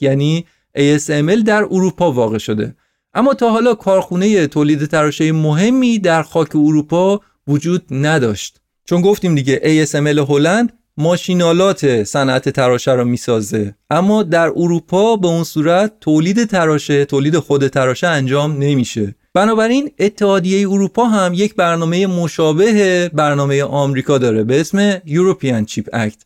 یعنی ASML در اروپا واقع شده. اما تا حالا کارخونه تولید تراشه مهمی در خاک اروپا وجود نداشت. چون گفتیم دیگه ASML هلند ماشینالات صنعت تراشه رو می‌سازه. اما در اروپا به اون صورت تولید تراشه تولید خود تراشه انجام نمیشه. بنابراین اتحادیه اروپا هم یک برنامه مشابه برنامه آمریکا داره به اسم European Chip Act.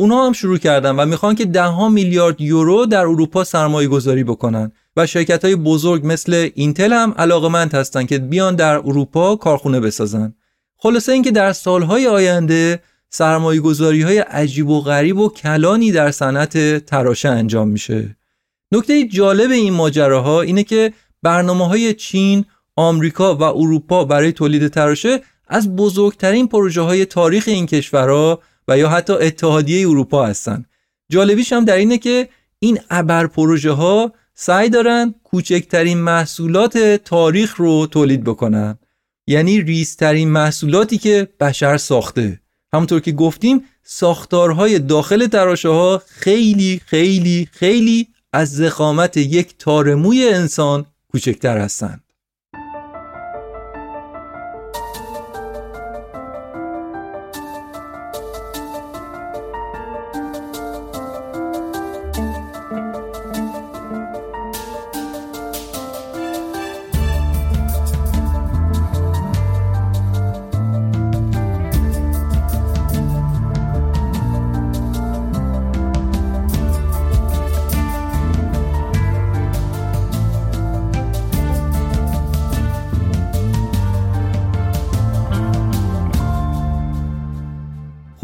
اونا هم شروع کردن و می‌خوان که ده ها میلیارد یورو در اروپا سرمایه گذاری بکنن. و شرکت های بزرگ مثل اینتل هم علاقمند هستن که بیان در اروپا کارخونه بسازن. خلاصه اینکه در سالهای آینده سرمایه گذاری های عجیب و غریب و کلانی در صنعت تراشه انجام میشه. نکته جالب این ماجراها اینه که برنامه های چین، آمریکا و اروپا برای تولید تراشه از بزرگترین پروژه های تاریخ این کشورها و یا حتی اتحادیه اروپا هستن. جالبیش هم در اینه که این ابر پروژه ها سعی دارن کوچکترین محصولات تاریخ رو تولید بکنن. یعنی ریزترین محصولاتی که بشر ساخته. همونطور که گفتیم ساختارهای داخل تراشه ها خیلی خیلی خیلی از زخامت یک تارموی انسان کوچکتر هستند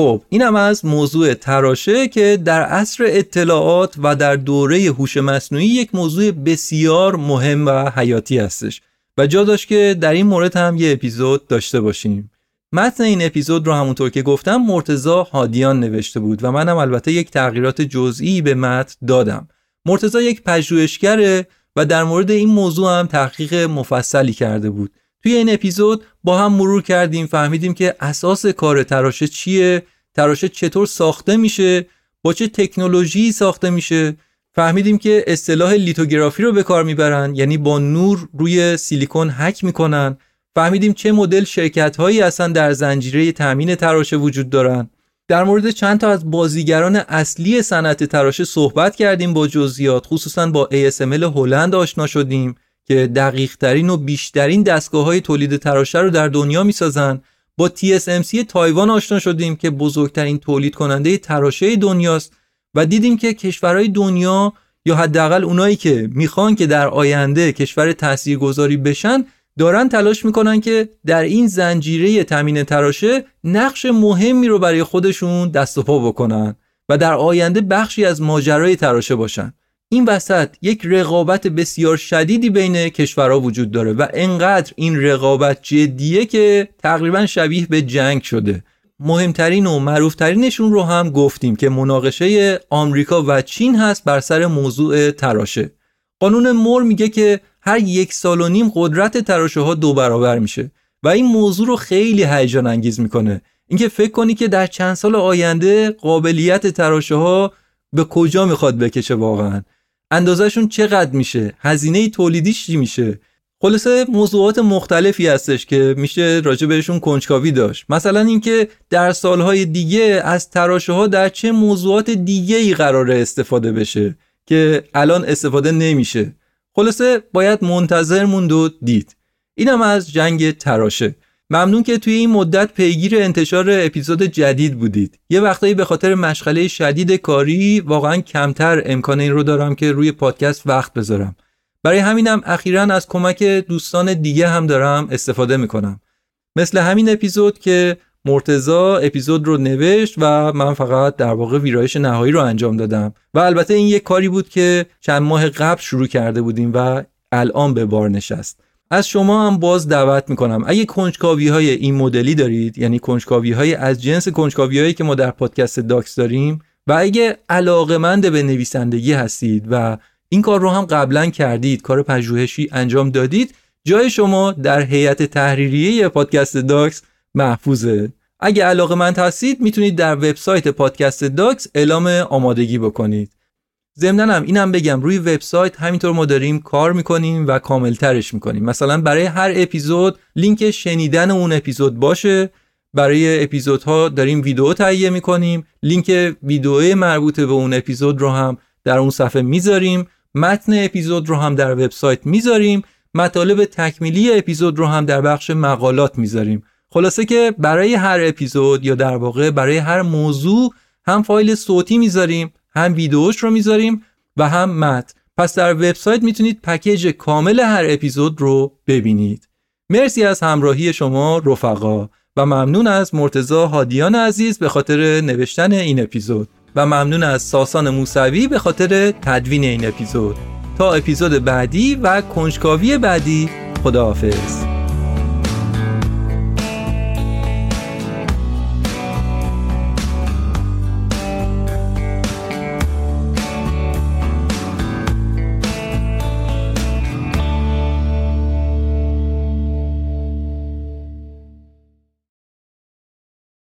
خب اینم از موضوع تراشه که در عصر اطلاعات و در دوره هوش مصنوعی یک موضوع بسیار مهم و حیاتی هستش و جا داشت که در این مورد هم یه اپیزود داشته باشیم. متن این اپیزود رو همونطور که گفتم مرتزا هادیان نوشته بود و منم البته یک تغییرات جزئی به متن دادم. مرتزا یک پژوهشگره و در مورد این موضوع هم تحقیق مفصلی کرده بود. توی این اپیزود با هم مرور کردیم فهمیدیم که اساس کار تراشه چیه تراشه چطور ساخته میشه؟ با چه تکنولوژی ساخته میشه؟ فهمیدیم که اصطلاح لیتوگرافی رو به کار می‌برن یعنی با نور روی سیلیکون حک می‌کنن. فهمیدیم چه مدل شرکت هایی اصلا در زنجیره تامین تراشه وجود دارن. در مورد چند تا از بازیگران اصلی صنعت تراشه صحبت کردیم با جزئیات خصوصا با ASML هلند آشنا شدیم که دقیق ترین و بیشترین دستگاه های تولید تراشه رو در دنیا می‌سازن. با TSMC تایوان آشنا شدیم که بزرگترین تولید کننده تراشه دنیاست و دیدیم که کشورهای دنیا یا حداقل اونایی که می‌خوان که در آینده کشور تاثیرگذاری بشن دارن تلاش می‌کنن که در این زنجیره تامین تراشه نقش مهمی رو برای خودشون دست و پا بکنن و در آینده بخشی از ماجرای تراشه باشن. این وسط یک رقابت بسیار شدیدی بین کشورها وجود داره و انقدر این رقابت جدیه که تقریبا شبیه به جنگ شده. مهمترین و معروفترینشون رو هم گفتیم که مناقشه آمریکا و چین هست بر سر موضوع تراشه. قانون مور میگه که هر یک سال و نیم قدرت تراشه ها دو برابر میشه و این موضوع رو خیلی هیجان انگیز می‌کنه. اینکه فکر کنی که در چند سال آینده قابلیت تراشه ها به کجا می‌خواد بکشه واقعا. اندازهشون چقدر میشه؟ هزینه تولیدیش چی میشه؟ خلاصه موضوعات مختلفی هستش که میشه راجع بهشون کنجکاوی داشت. مثلا اینکه در سالهای دیگه از تراشه ها در چه موضوعات دیگه ای قراره استفاده بشه که الان استفاده نمیشه. خلاصه باید منتظر موند و دید. اینم از جنگ تراشه. ممنون که توی این مدت پیگیر انتشار اپیزود جدید بودید. یه وقتایی به خاطر مشغله شدید کاری واقعا کمتر امکان این رو دارم که روی پادکست وقت بذارم. برای همینم اخیرا از کمک دوستان دیگه هم دارم استفاده می‌کنم. مثل همین اپیزود که مرتزا اپیزود رو نوشت و من فقط در واقع ویرایش نهایی رو انجام دادم. و البته این یک کاری بود که چند ماه قبل شروع کرده بودیم و الان به بار نشست. از شما هم باز دعوت می‌کنم. اگه کنجکاوی های این مدلی دارید یعنی کنجکاوی های از جنس کنجکاوی هایی که ما در پادکست داکس داریم و اگه علاقمند به نویسندگی هستید و این کار رو هم قبلا کردید کار پژوهشی انجام دادید جای شما در هیئت تحریریه پادکست داکس محفوظه. اگه علاقه هستید می‌تونید در وبسایت پادکست داکس اعلام آمادگی بکنید. ضمن هم اینم بگم روی وبسایت همینطور ما داریم کار می‌کنیم و کاملترش می‌کنیم. مثلا برای هر اپیزود لینک شنیدن اون اپیزود باشه. برای اپیزودها داریم ویدیو تهیه می‌کنیم. لینک ویدیو مربوط به اون اپیزود رو هم در اون صفحه می‌ذاریم. متن اپیزود رو هم در وبسایت می‌ذاریم. مطالب تکمیلی اپیزود رو هم در بخش مقالات می‌ذاریم. خلاصه که برای هر اپیزود یا در واقع برای هر موضوع هم فایل صوتی می‌ذاریم. هم ویدیوش رو می‌ذاریم و هم متن. پس در وبسایت می‌تونید پکیج کامل هر اپیزود رو ببینید. مرسی از همراهی شما رفقا و ممنون از مرتزا هادیان عزیز به خاطر نوشتن این اپیزود. و ممنون از ساسان موسوی به خاطر تدوین این اپیزود. تا اپیزود بعدی و کنجکاوی بعدی خداحافظ.